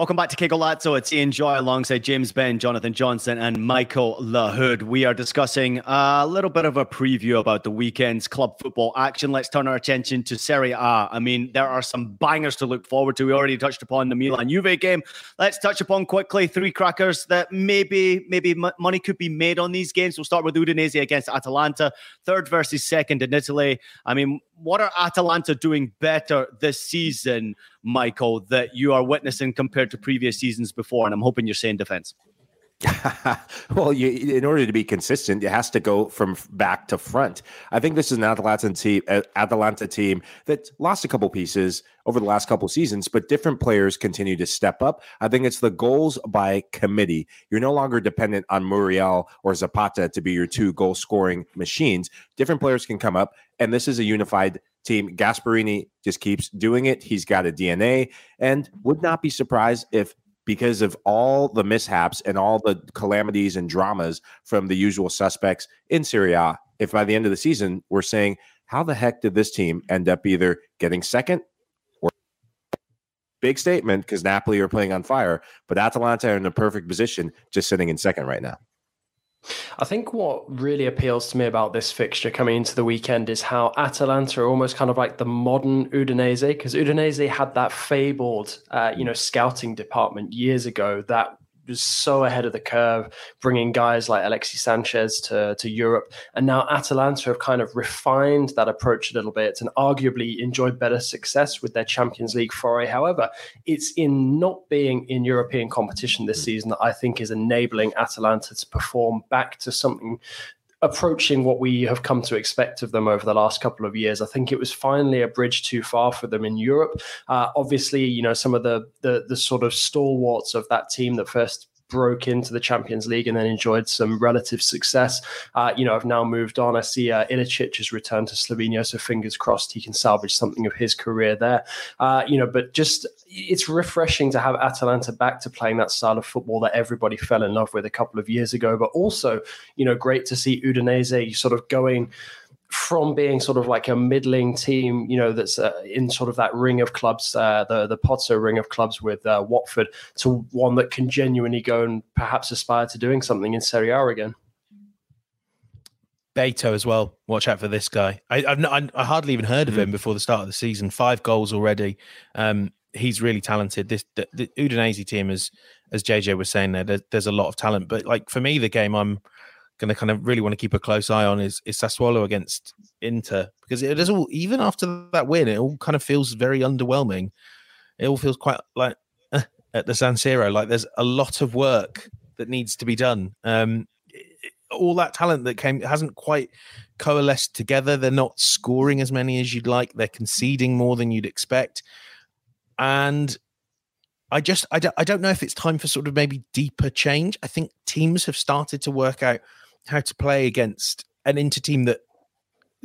Welcome back to Qué Golazo. It's Ian Joy alongside James Benge, Jonathan Johnson, and Michael Lahoud. We are discussing a little bit of a preview about the weekend's club football action. Let's turn our attention to Serie A. I mean, there are some bangers to look forward to. We already touched upon the Milan Juve game. Let's touch upon quickly three crackers that maybe maybe money could be made on these games. We'll start with Udinese against Atalanta, third versus second in Italy. I mean, what are Atalanta doing better this season, Michael, that you are witnessing compared to previous seasons before? And I'm hoping you're saying defense. well, you, in order to be consistent, it has to go from back to front. I think this is an Atalanta team, Atalanta team that lost a couple pieces over the last couple seasons, but different players continue to step up. I think it's the goals by committee. You're no longer dependent on Muriel or Zapata to be your two goal scoring machines. Different players can come up, and this is a unified team. Gasperini just keeps doing it. He's got a DNA, and would not be surprised if because of all the mishaps and all the calamities and dramas from the usual suspects in Serie A, If by the end of the season we're saying, how the heck did this team end up either getting second or big statement because Napoli are playing on fire, but Atalanta are in a perfect position just sitting in second right now. I think what really appeals to me about this fixture coming into the weekend is how Atalanta are almost kind of like the modern Udinese, because Udinese had that fabled, uh, you know, scouting department years ago that was so ahead of the curve, bringing guys like Alexis Sanchez to, to Europe. And now Atalanta have kind of refined that approach a little bit and arguably enjoyed better success with their Champions League foray. However, it's in not being in European competition this hmm. season that I think is enabling Atalanta to perform back to something approaching what we have come to expect of them over the last couple of years. I think it was finally a bridge too far for them in Europe. Uh, obviously, you know some of the, the the sort of stalwarts of that team that first broke into the Champions League and then enjoyed some relative success. Uh, you know, I've now moved on. I see uh, Ilicic has returned to Slovenia, so fingers crossed he can salvage something of his career there. Uh, you know, but just it's refreshing to have Atalanta back to playing that style of football that everybody fell in love with a couple of years ago. But also, you know, great to see Udinese sort of going from being sort of like a middling team, you know, that's uh, in sort of that ring of clubs, uh, the the Pozzo ring of clubs with uh, Watford, to one that can genuinely go and perhaps aspire to doing something in Serie A again. Beto as well. Watch out for this guy. I, have not, I, hardly even heard of him mm. before the start of the season. Five goals already. Um, he's really talented. This the, the Udinese team is, as JJ was saying there, there's a lot of talent. But like for me, the game I'm going to kind of really want to keep a close eye on is, is Sassuolo against Inter because it is all even after that win, it all kind of feels very underwhelming. It all feels quite like uh, at the San Siro, like there's a lot of work that needs to be done. Um, all that talent that came hasn't quite coalesced together. They're not scoring as many as you'd like. They're conceding more than you'd expect, and I just I don't, I don't know if it's time for sort of maybe deeper change. I think teams have started to work out how to play against an Inter team that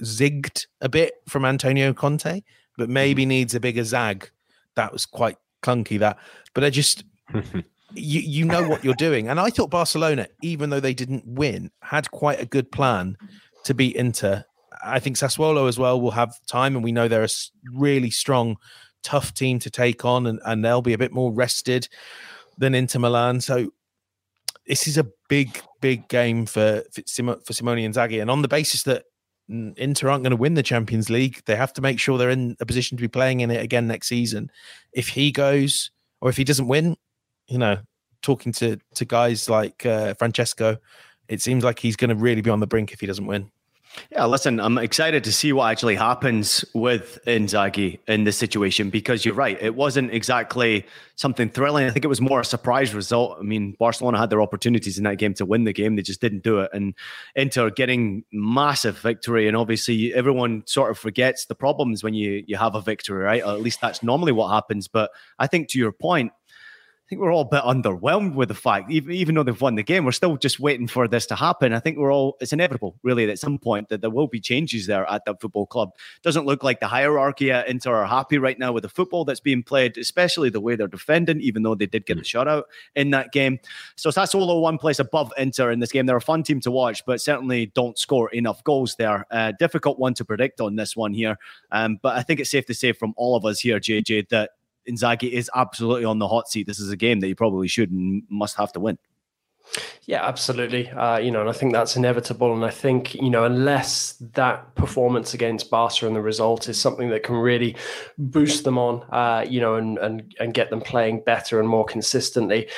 zigged a bit from Antonio Conte, but maybe mm-hmm. needs a bigger zag. That was quite clunky. That, but I just you you know what you're doing. And I thought Barcelona, even though they didn't win, had quite a good plan to beat Inter. I think Sassuolo as well will have time, and we know they're a really strong, tough team to take on, and, and they'll be a bit more rested than Inter Milan. So this is a big, big game for for, for Simone Inzaghi, and on the basis that Inter aren't going to win the Champions League, they have to make sure they're in a position to be playing in it again next season. If he goes or if he doesn't win, you know, talking to to guys like uh, Francesco, it seems like he's going to really be on the brink if he doesn't win. Yeah, listen, I'm excited to see what actually happens with Inzaghi in this situation because you're right. It wasn't exactly something thrilling. I think it was more a surprise result. I mean, Barcelona had their opportunities in that game to win the game. They just didn't do it. And Inter getting massive victory. And obviously, everyone sort of forgets the problems when you, you have a victory, right? Or at least that's normally what happens. But I think to your point, I think we're all a bit underwhelmed with the fact, even, even though they've won the game, we're still just waiting for this to happen. I think we're all, it's inevitable, really, at some point that there will be changes there at that football club. Doesn't look like the hierarchy at Inter are happy right now with the football that's being played, especially the way they're defending, even though they did get a mm. shutout in that game. So Sassuolo one place above Inter in this game. They're a fun team to watch, but certainly don't score enough goals there. Uh, difficult one to predict on this one here. Um, but I think it's safe to say from all of us here, JJ, that Inzaghi is absolutely on the hot seat. This is a game that you probably should and must have to win. Yeah, absolutely. Uh, you know, and I think that's inevitable. And I think, you know, unless that performance against Barca and the result is something that can really boost them on, uh, you know, and, and and get them playing better and more consistently,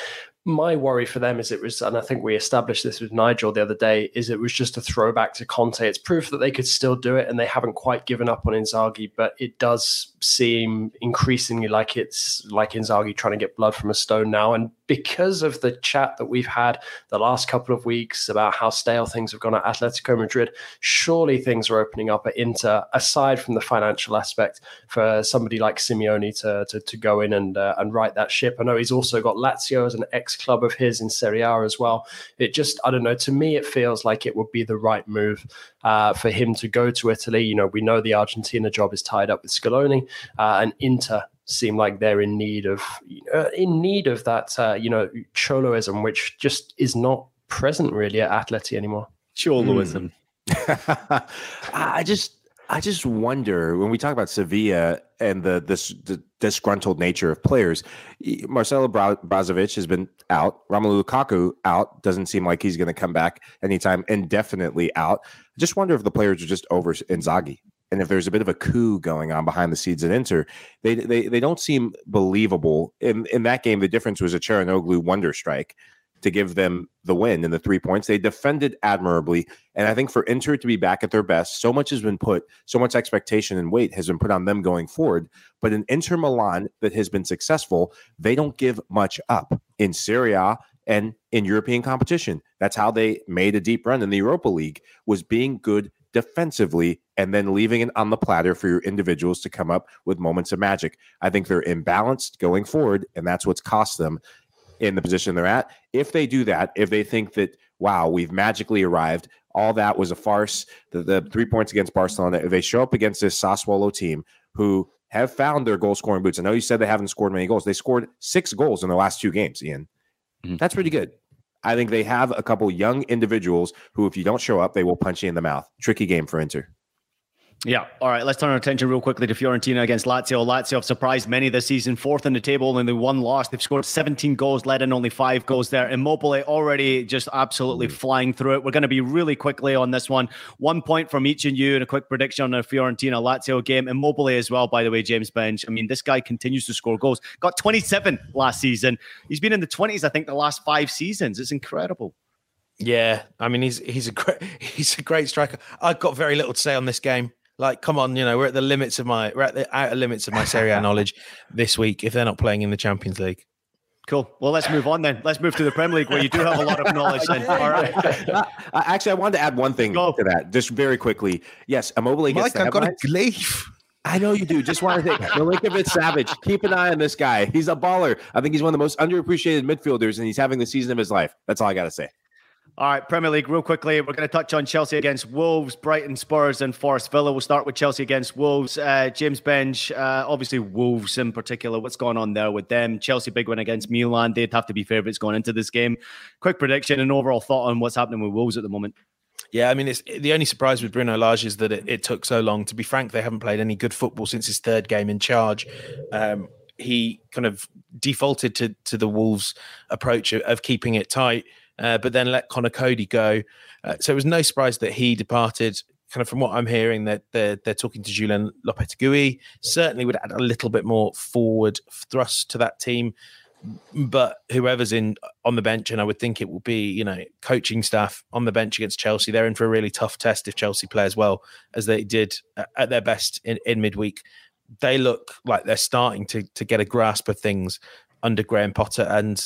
my worry for them is it was, and I think we established this with Nigel the other day, is it was just a throwback to Conte. It's proof that they could still do it and they haven't quite given up on Inzaghi, but it does seem increasingly like it's like Inzaghi trying to get blood from a stone now. And because of the chat that we've had the last couple of weeks about how stale things have gone at Atletico Madrid, surely things are opening up at Inter, aside from the financial aspect, for somebody like Simeone to, to, to go in and, uh, and right that ship. I know he's also got Lazio as an ex club of his in Serie A as well. It just, I don't know, to me, it feels like it would be the right move uh, for him to go to Italy. You know, we know the Argentina job is tied up with Scaloni, uh, and Inter seem like they're in need of uh, in need of that uh, you know choloism, which just is not present really at Atleti anymore. Choloism. Mm. I just I just wonder when we talk about Sevilla and the this the disgruntled nature of players. Marcelo Brozovic has been out. Romelu Lukaku out. Doesn't seem like he's going to come back anytime indefinitely out. I just wonder if the players are just over Inzaghi and if there's a bit of a coup going on behind the scenes at Inter, they they, they don't seem believable. In in that game, the difference was a Calhanoglu wonder strike to give them the win and the three points. They defended admirably, and I think for Inter to be back at their best, so much has been put, so much expectation and weight has been put on them going forward. But in Inter Milan that has been successful, they don't give much up in Serie A and in European competition. That's how they made a deep run in the Europa League was being good defensively and then leaving it on the platter for your individuals to come up with moments of magic. I think they're imbalanced going forward, and that's what's cost them in the position they're at. If they do that, if they think that, wow, we've magically arrived, all that was a farce, the, the three points against Barcelona, if they show up against this Sassuolo team who have found their goal scoring boots, I know you said they haven't scored many goals. They scored six goals in the last two games, Ian. Mm-hmm. That's pretty good. I think they have a couple young individuals who, if you don't show up, they will punch you in the mouth. Tricky game for Inter. Yeah. All right. Let's turn our attention real quickly to Fiorentina against Lazio. Lazio have surprised many this season, fourth in the table, only one loss. They've scored 17 goals, led in only five goals there. Immobile already just absolutely mm. flying through it. We're going to be really quickly on this one. One point from each of you and a quick prediction on the Fiorentina Lazio game. Immobile as well, by the way, James Benge. I mean, this guy continues to score goals. Got 27 last season. He's been in the 20s, I think, the last five seasons. It's incredible. Yeah, I mean he's he's a great he's a great striker. I've got very little to say on this game. Like, come on, you know, we're at the limits of my we're at the outer limits of my Serie A knowledge this week if they're not playing in the Champions League. Cool. Well, let's move on then. Let's move to the Premier League where you do have a lot of knowledge. Then. All right. Actually, I wanted to add one thing Go. to that, just very quickly. Yes, Immobile gets Mike, I've got a leave. I know you do. Just want to think. Milinkovic Savic. Keep an eye on this guy. He's a baller. I think he's one of the most underappreciated midfielders, and he's having the season of his life. That's all I got to say. All right, Premier League, real quickly. We're going to touch on Chelsea against Wolves, Brighton, Spurs, and Forest Villa. We'll start with Chelsea against Wolves. Uh, James Benge, uh, obviously Wolves in particular. What's going on there with them? Chelsea big win against Milan. They'd have to be favourites going into this game. Quick prediction and overall thought on what's happening with Wolves at the moment. Yeah, I mean, it's the only surprise with Bruno Lage is that it, it, took so long. To be frank, they haven't played any good football since his third game in charge. Um, he kind of defaulted to to the Wolves' approach of, of keeping it tight uh, but then let Conor Coady go. Uh, so it was no surprise that he departed. Kind of from what I'm hearing, that they're, they're talking to Julen Lopetegui. Certainly would add a little bit more forward thrust to that team. But whoever's in on the bench, and I would think it will be, you know, coaching staff on the bench against Chelsea. They're in for a really tough test if Chelsea play as well as they did at their best in, in midweek. They look like they're starting to to get a grasp of things under Graham Potter, and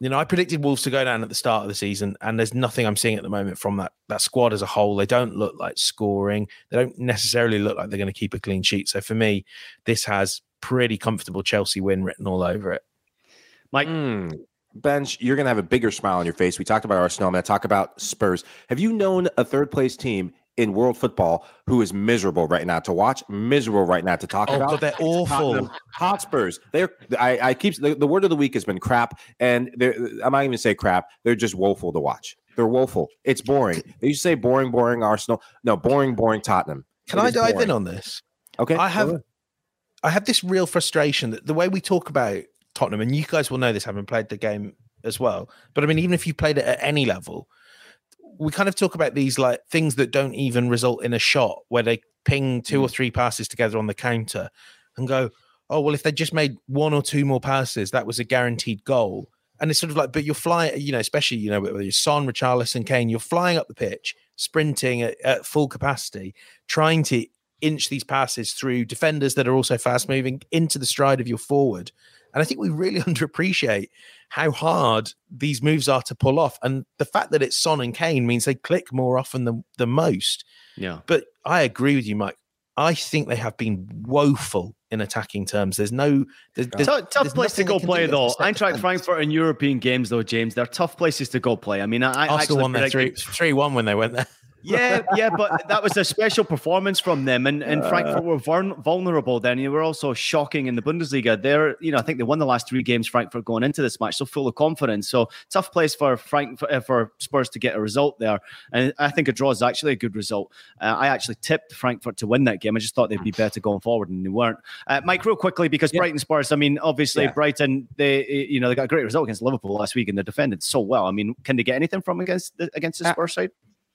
you know, I predicted Wolves to go down at the start of the season, and there's nothing I'm seeing at the moment from that that squad as a whole. They don't look like scoring. They don't necessarily look like they're going to keep a clean sheet. So for me, this has pretty comfortable Chelsea win written all over it. Mike. Mm. Benge, you're going to have a bigger smile on your face. We talked about Arsenal. I'm going to talk about Spurs. Have you known a third place team in world football who is miserable right now to watch, miserable right now to talk oh, about. But they're awful. Hotspurs. They're I, I keep the, the, word of the week has been crap, and they're I'm not even say crap. They're just woeful to watch. They're woeful. It's boring. They used to say boring, boring Arsenal. No, boring, boring Tottenham. Can it I dive boring. in on this? Okay. I have I have this real frustration that the way we talk about Tottenham, and you guys will know this having played the game as well. But I mean, even if you played it at any level, we kind of talk about these like things that don't even result in a shot where they ping two mm. or three passes together on the counter and go, oh, well, if they just made one or two more passes, that was a guaranteed goal. And it's sort of like, but you're flying, you know, especially, you know, you're Son, Richarlison, Kane, you're flying up the pitch, sprinting at, at full capacity, trying to inch these passes through defenders that are also fast moving into the stride of your forward. And I think we really underappreciate how hard these moves are to pull off. And the fact that it's Son and Kane means they click more often than, than most. Yeah. But I agree with you, Mike. I think they have been woeful in attacking terms. There's no there's, there's, tough, tough there's place to go play though. Eintracht. Frankfurt in European games though, James. They're tough places to go play. I mean, I, I Arsenal actually won their three three one when they went there. Yeah, yeah, but that was a special performance from them, and, and Frankfurt were vulnerable. Then you were also shocking in the Bundesliga. They're, you know, I think they won the last three games. Frankfurt going into this match, so full of confidence. So tough place for Frankfurt uh, for Spurs to get a result there, and I think a draw is actually a good result. Uh, I actually tipped Frankfurt to win that game. I just thought they'd be better going forward, and they weren't. Uh, Mike, real quickly because Brighton Spurs. I mean, obviously Yeah. Brighton, they, you know, they got a great result against Liverpool last week, and they defended so well. I mean, can they get anything from against the, against the Uh, Spurs side?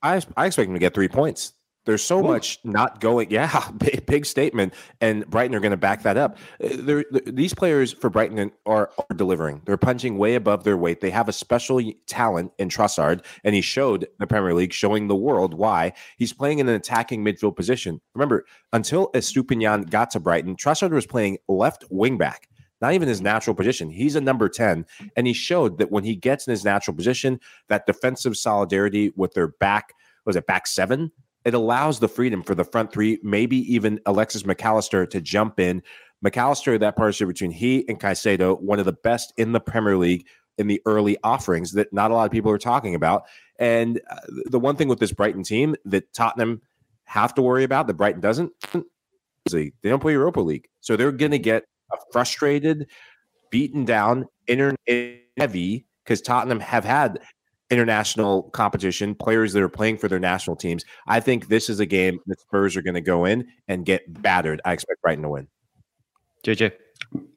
I, I expect him to get three points. There's so much not going. Yeah, big, big statement, and Brighton are going to back that up. Uh, they're- these players for Brighton are, are delivering. They're punching way above their weight. They have a special talent in Trossard, and he showed the Premier League, showing the world why he's playing in an attacking midfield position. Remember, until Estupiñán got to Brighton, Trossard was playing left wing back. Not even his natural position. He's a number 10. And he showed that when he gets in his natural position, that defensive solidarity with their back, was it back seven? It allows the freedom for the front three, maybe even Alexis Mac Allister to jump in. Mac Allister, that partnership between he and Caicedo, one of the best in the Premier League in the early offerings that not a lot of people are talking about. And uh, the one thing with this Brighton team that Tottenham have to worry about, that Brighton doesn't, they don't play Europa League. So they're going to get a frustrated, beaten down, inter heavy because Tottenham have had international competition, players that are playing for their national teams. I think this is a game that Spurs are going to go in and get battered. I expect Brighton to win. JJ.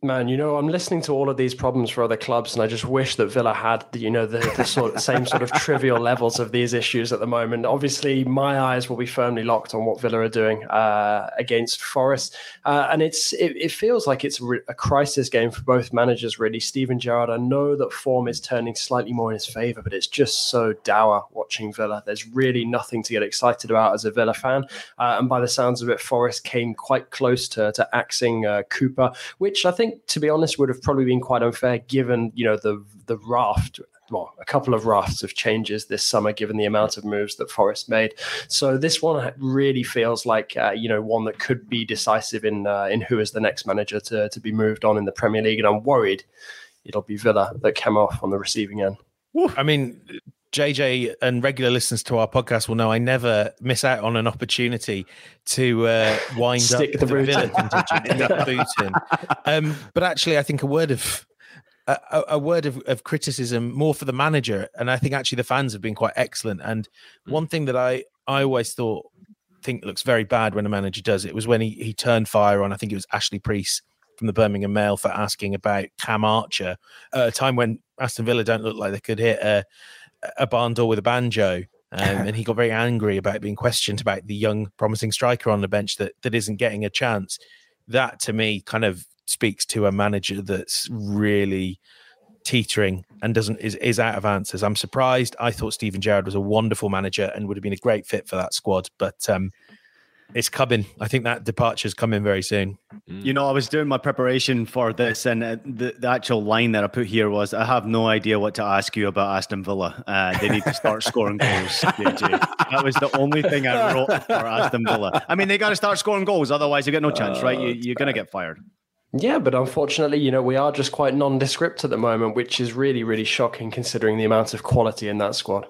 Man, you know, I'm listening to all of these problems for other clubs, and I just wish that Villa had, you know, the, the sort same sort of trivial levels of these issues at the moment. Obviously, my eyes will be firmly locked on what Villa are doing uh, against Forest, uh, and it's it, it feels like it's a crisis game for both managers. Really, Steven Gerrard. I know that form is turning slightly more in his favour, but it's just so dour watching Villa. There's really nothing to get excited about as a Villa fan, uh, and by the sounds of it, Forest came quite close to to axing uh, Cooper, which I think, to be honest, would have probably been quite unfair given you know the the raft. Well, a couple of rafts of changes this summer, given the amount of moves that Forest made. So this one really feels like uh, you know one that could be decisive in uh, in who is the next manager to to be moved on in the Premier League. And I'm worried it'll be Villa that come off on the receiving end. I mean, JJ and regular listeners to our podcast will know I never miss out on an opportunity to uh, wind Stick up the the, boot Villa in. contingent, stick the boot in. Um, but actually, I think a word of a, a- a word of, of criticism more for the manager, and I think actually the fans have been quite excellent. And one thing that I I always thought think looks very bad when a manager does it was when he he turned fire on. I think it was Ashley Preece from the Birmingham Mail for asking about Cam Archer at a time when Aston Villa don't look like they could hit a a barn door with a banjo. Um, and he got very angry about being questioned about the young, promising striker on the bench that that isn't getting a chance. That to me kind of speaks to a manager that's really teetering and doesn't is, is out of answers. I'm surprised. I thought Steven Gerrard was a wonderful manager and would have been a great fit for that squad, but um, it's coming. I think that departure is coming very soon. You know, I was doing my preparation for this, and uh, the, the actual line that I put here was I have no idea what to ask you about Aston Villa. Uh, they need to start scoring goals. JJ. That was the only thing I wrote for Aston Villa. I mean, they got to start scoring goals, otherwise, you get no chance, right? You, you're going to get fired. Yeah, but unfortunately, you know, we are just quite nondescript at the moment, which is really, really shocking considering the amount of quality in that squad.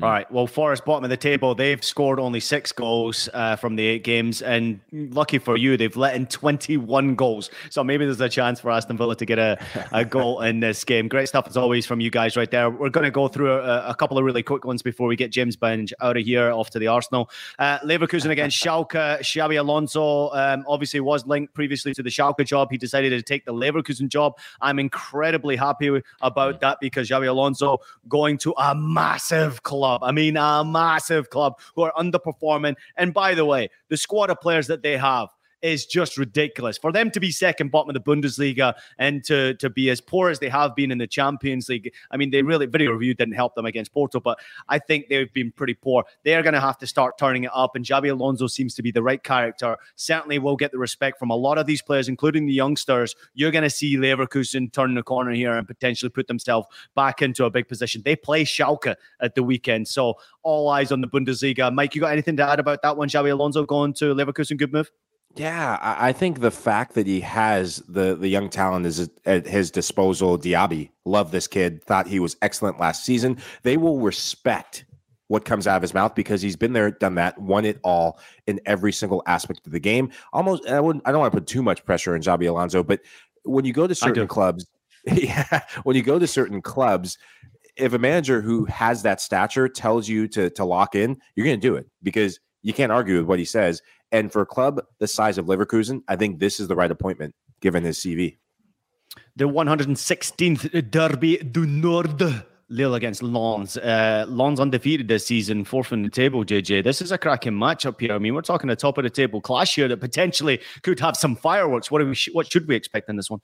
All right. Well, Forest, bottom of the table, they've scored only six goals uh, from the eight games. And lucky for you, they've let in 21 goals. So maybe there's a chance for Aston Villa to get a, a goal in this game. Great stuff, as always, from you guys right there. We're going to go through a, a couple of really quick ones before we get James Benge out of here, off to the Arsenal. Uh, Leverkusen against Schalke. Xabi Alonso um, obviously was linked previously to the Schalke job. He decided to take the Leverkusen job. I'm incredibly happy about that because Xabi Alonso going to a massive club. I mean, a massive club who are underperforming. And by the way, the squad of players that they have is just ridiculous. For them to be second bottom of the Bundesliga and to, to be as poor as they have been in the Champions League, I mean, they really, video review didn't help them against Porto, but I think they've been pretty poor. They're going to have to start turning it up, and Javi Alonso seems to be the right character. Certainly will get the respect from a lot of these players, including the youngsters. You're going to see Leverkusen turn the corner here and potentially put themselves back into a big position. They play Schalke at the weekend, so all eyes on the Bundesliga. Mike, you got anything to add about that one? Javi Alonso going to Leverkusen, good move. Yeah, I think the fact that he has the the young talent is at his disposal. Diaby, love this kid. Thought he was excellent last season. They will respect what comes out of his mouth because he's been there, done that, won it all in every single aspect of the game. Almost, I wouldn't, I don't want to put too much pressure on Xabi Alonso, but when you go to certain clubs, yeah, when you go to certain clubs, if a manager who has that stature tells you to to lock in, you're going to do it because you can't argue with what he says. And for a club the size of Leverkusen, I think this is the right appointment given his CV. The 116th Derby du Nord. Lille against Lens. Uh, Lens undefeated this season, fourth in the table, JJ. This is a cracking matchup here. I mean, we're talking a top of the table clash here that potentially could have some fireworks. What, we what should we expect in this one?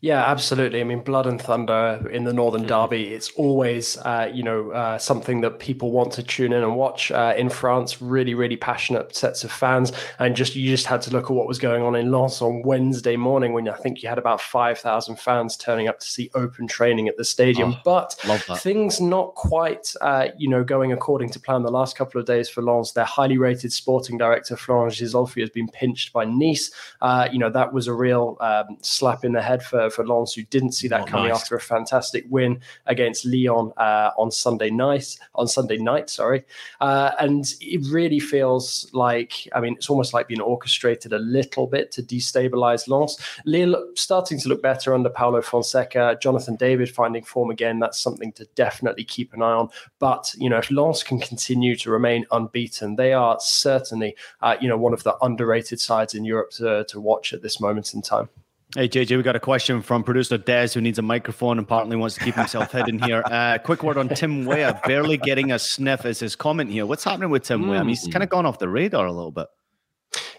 Yeah, absolutely. I mean, Blood and Thunder in the Northern Derby, it's always, uh, you know, uh, something that people want to tune in and watch. Uh, in France, really, really passionate sets of fans. And just you just had to look at what was going on in Lens on Wednesday morning when I think you had about 5,000 fans turning up to see open training at the stadium. Oh, but things not quite, uh, you know, going according to plan the last couple of days for Lens. Their highly rated sporting director, Florent Ghisolfi, has been pinched by Nice. Uh, you know, that was a real um, slap in the head for, for Lens, who didn't see that Not coming nice. after a fantastic win against Lyon uh, on Sunday night. On Sunday night, sorry, uh, and it really feels like I mean it's almost like being orchestrated a little bit to destabilize Lens. Lille starting to look better under Paulo Fonseca. Jonathan David finding form again. That's something to definitely keep an eye on. But you know if Lens can continue to remain unbeaten, they are certainly uh, you know one of the underrated sides in Europe to, to watch at this moment in time. Hey JJ, we got a question from producer Des who needs a microphone and apparently wants to keep himself hidden here. Uh, quick word on Tim Weah, barely getting a sniff is his comment here. What's happening with Tim Weah? I mean, he's kind of gone off the radar a little bit.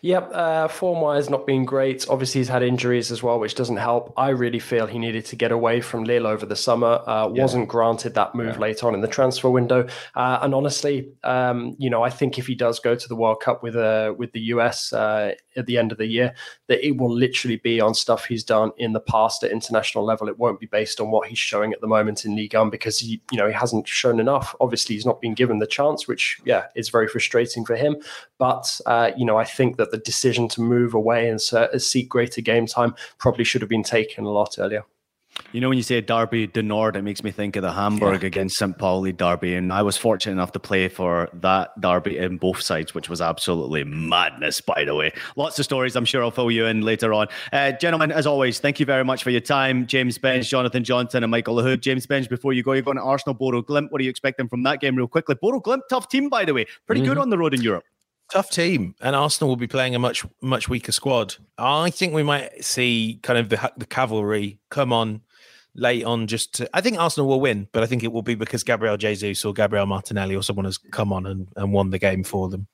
Yep, uh, form wise, not been great. Obviously, he's had injuries as well, which doesn't help. I really feel he needed to get away from Lille over the summer. Uh, Wasn't granted that move late on in the transfer window. Uh, and honestly, um, you know, I think if he does go to the World Cup with uh, with the US uh, at the end of the year, that it will literally be on stuff he's done in the past at international level. It won't be based on what he's showing at the moment in Ligue 1 because he, you know, he hasn't shown enough. Obviously, he's not been given the chance, which yeah, is very frustrating for him. But uh, you know, I think that the decision to move away and se- seek greater game time probably should have been taken a lot earlier. You know, when you say Derby de Nord, it makes me think of the Hamburg against St. Pauli Derby. And I was fortunate enough to play for that Derby in both sides, which was absolutely madness, by the way. Lots of stories I'm sure I'll fill you in later on. Uh, gentlemen, as always, thank you very much for your time. James Benge, Jonathan Johnson, and Michael Lahoud. James Benge, before you go, you're going to Arsenal, Bodø/Glimt. What are you expecting from that game, real quickly? Bodø/Glimt, tough team, by the way. Pretty good Mhm. on the road in Europe. Tough team, and Arsenal will be playing a much much weaker squad. I think we might see kind of the the cavalry come on late on. Just to, I think Arsenal will win, but I think it will be because Gabriel Jesus or Gabriel Martinelli or someone has come on and, and won the game for them.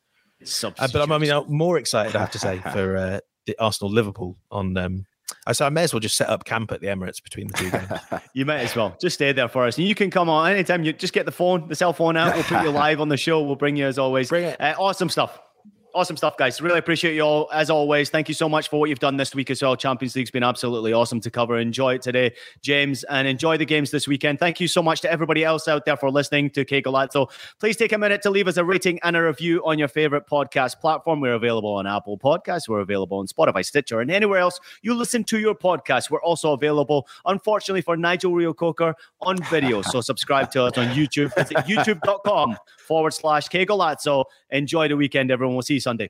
Uh, but I'm, I mean, I'm more excited, I have to say, for uh, the Arsenal Liverpool on. Um, I so I may as well just set up camp at the Emirates between the two games. You might as well. Just stay there for us. And you can come on anytime. You just get the phone, the cell phone out. We'll put you live on the show. We'll bring you as always. Bring it. Uh, awesome stuff. Awesome stuff, guys. Really appreciate you all as always. Thank you so much for what you've done this week as well. Champions League's been absolutely awesome to cover. Enjoy it today, James, and enjoy the games this weekend. Thank you so much to everybody else out there for listening to Qué Golazo. Please take a minute to leave us a rating and a review on your favorite podcast platform. We're available on Apple Podcasts. We're available on Spotify, Stitcher, and anywhere else you listen to your podcast. We're also available, unfortunately, for Nigel Reo-Coker on video. So subscribe to us on YouTube. Visit youtube.com forward slash Qué Golazo. Enjoy the weekend, everyone. We'll see you Sunday.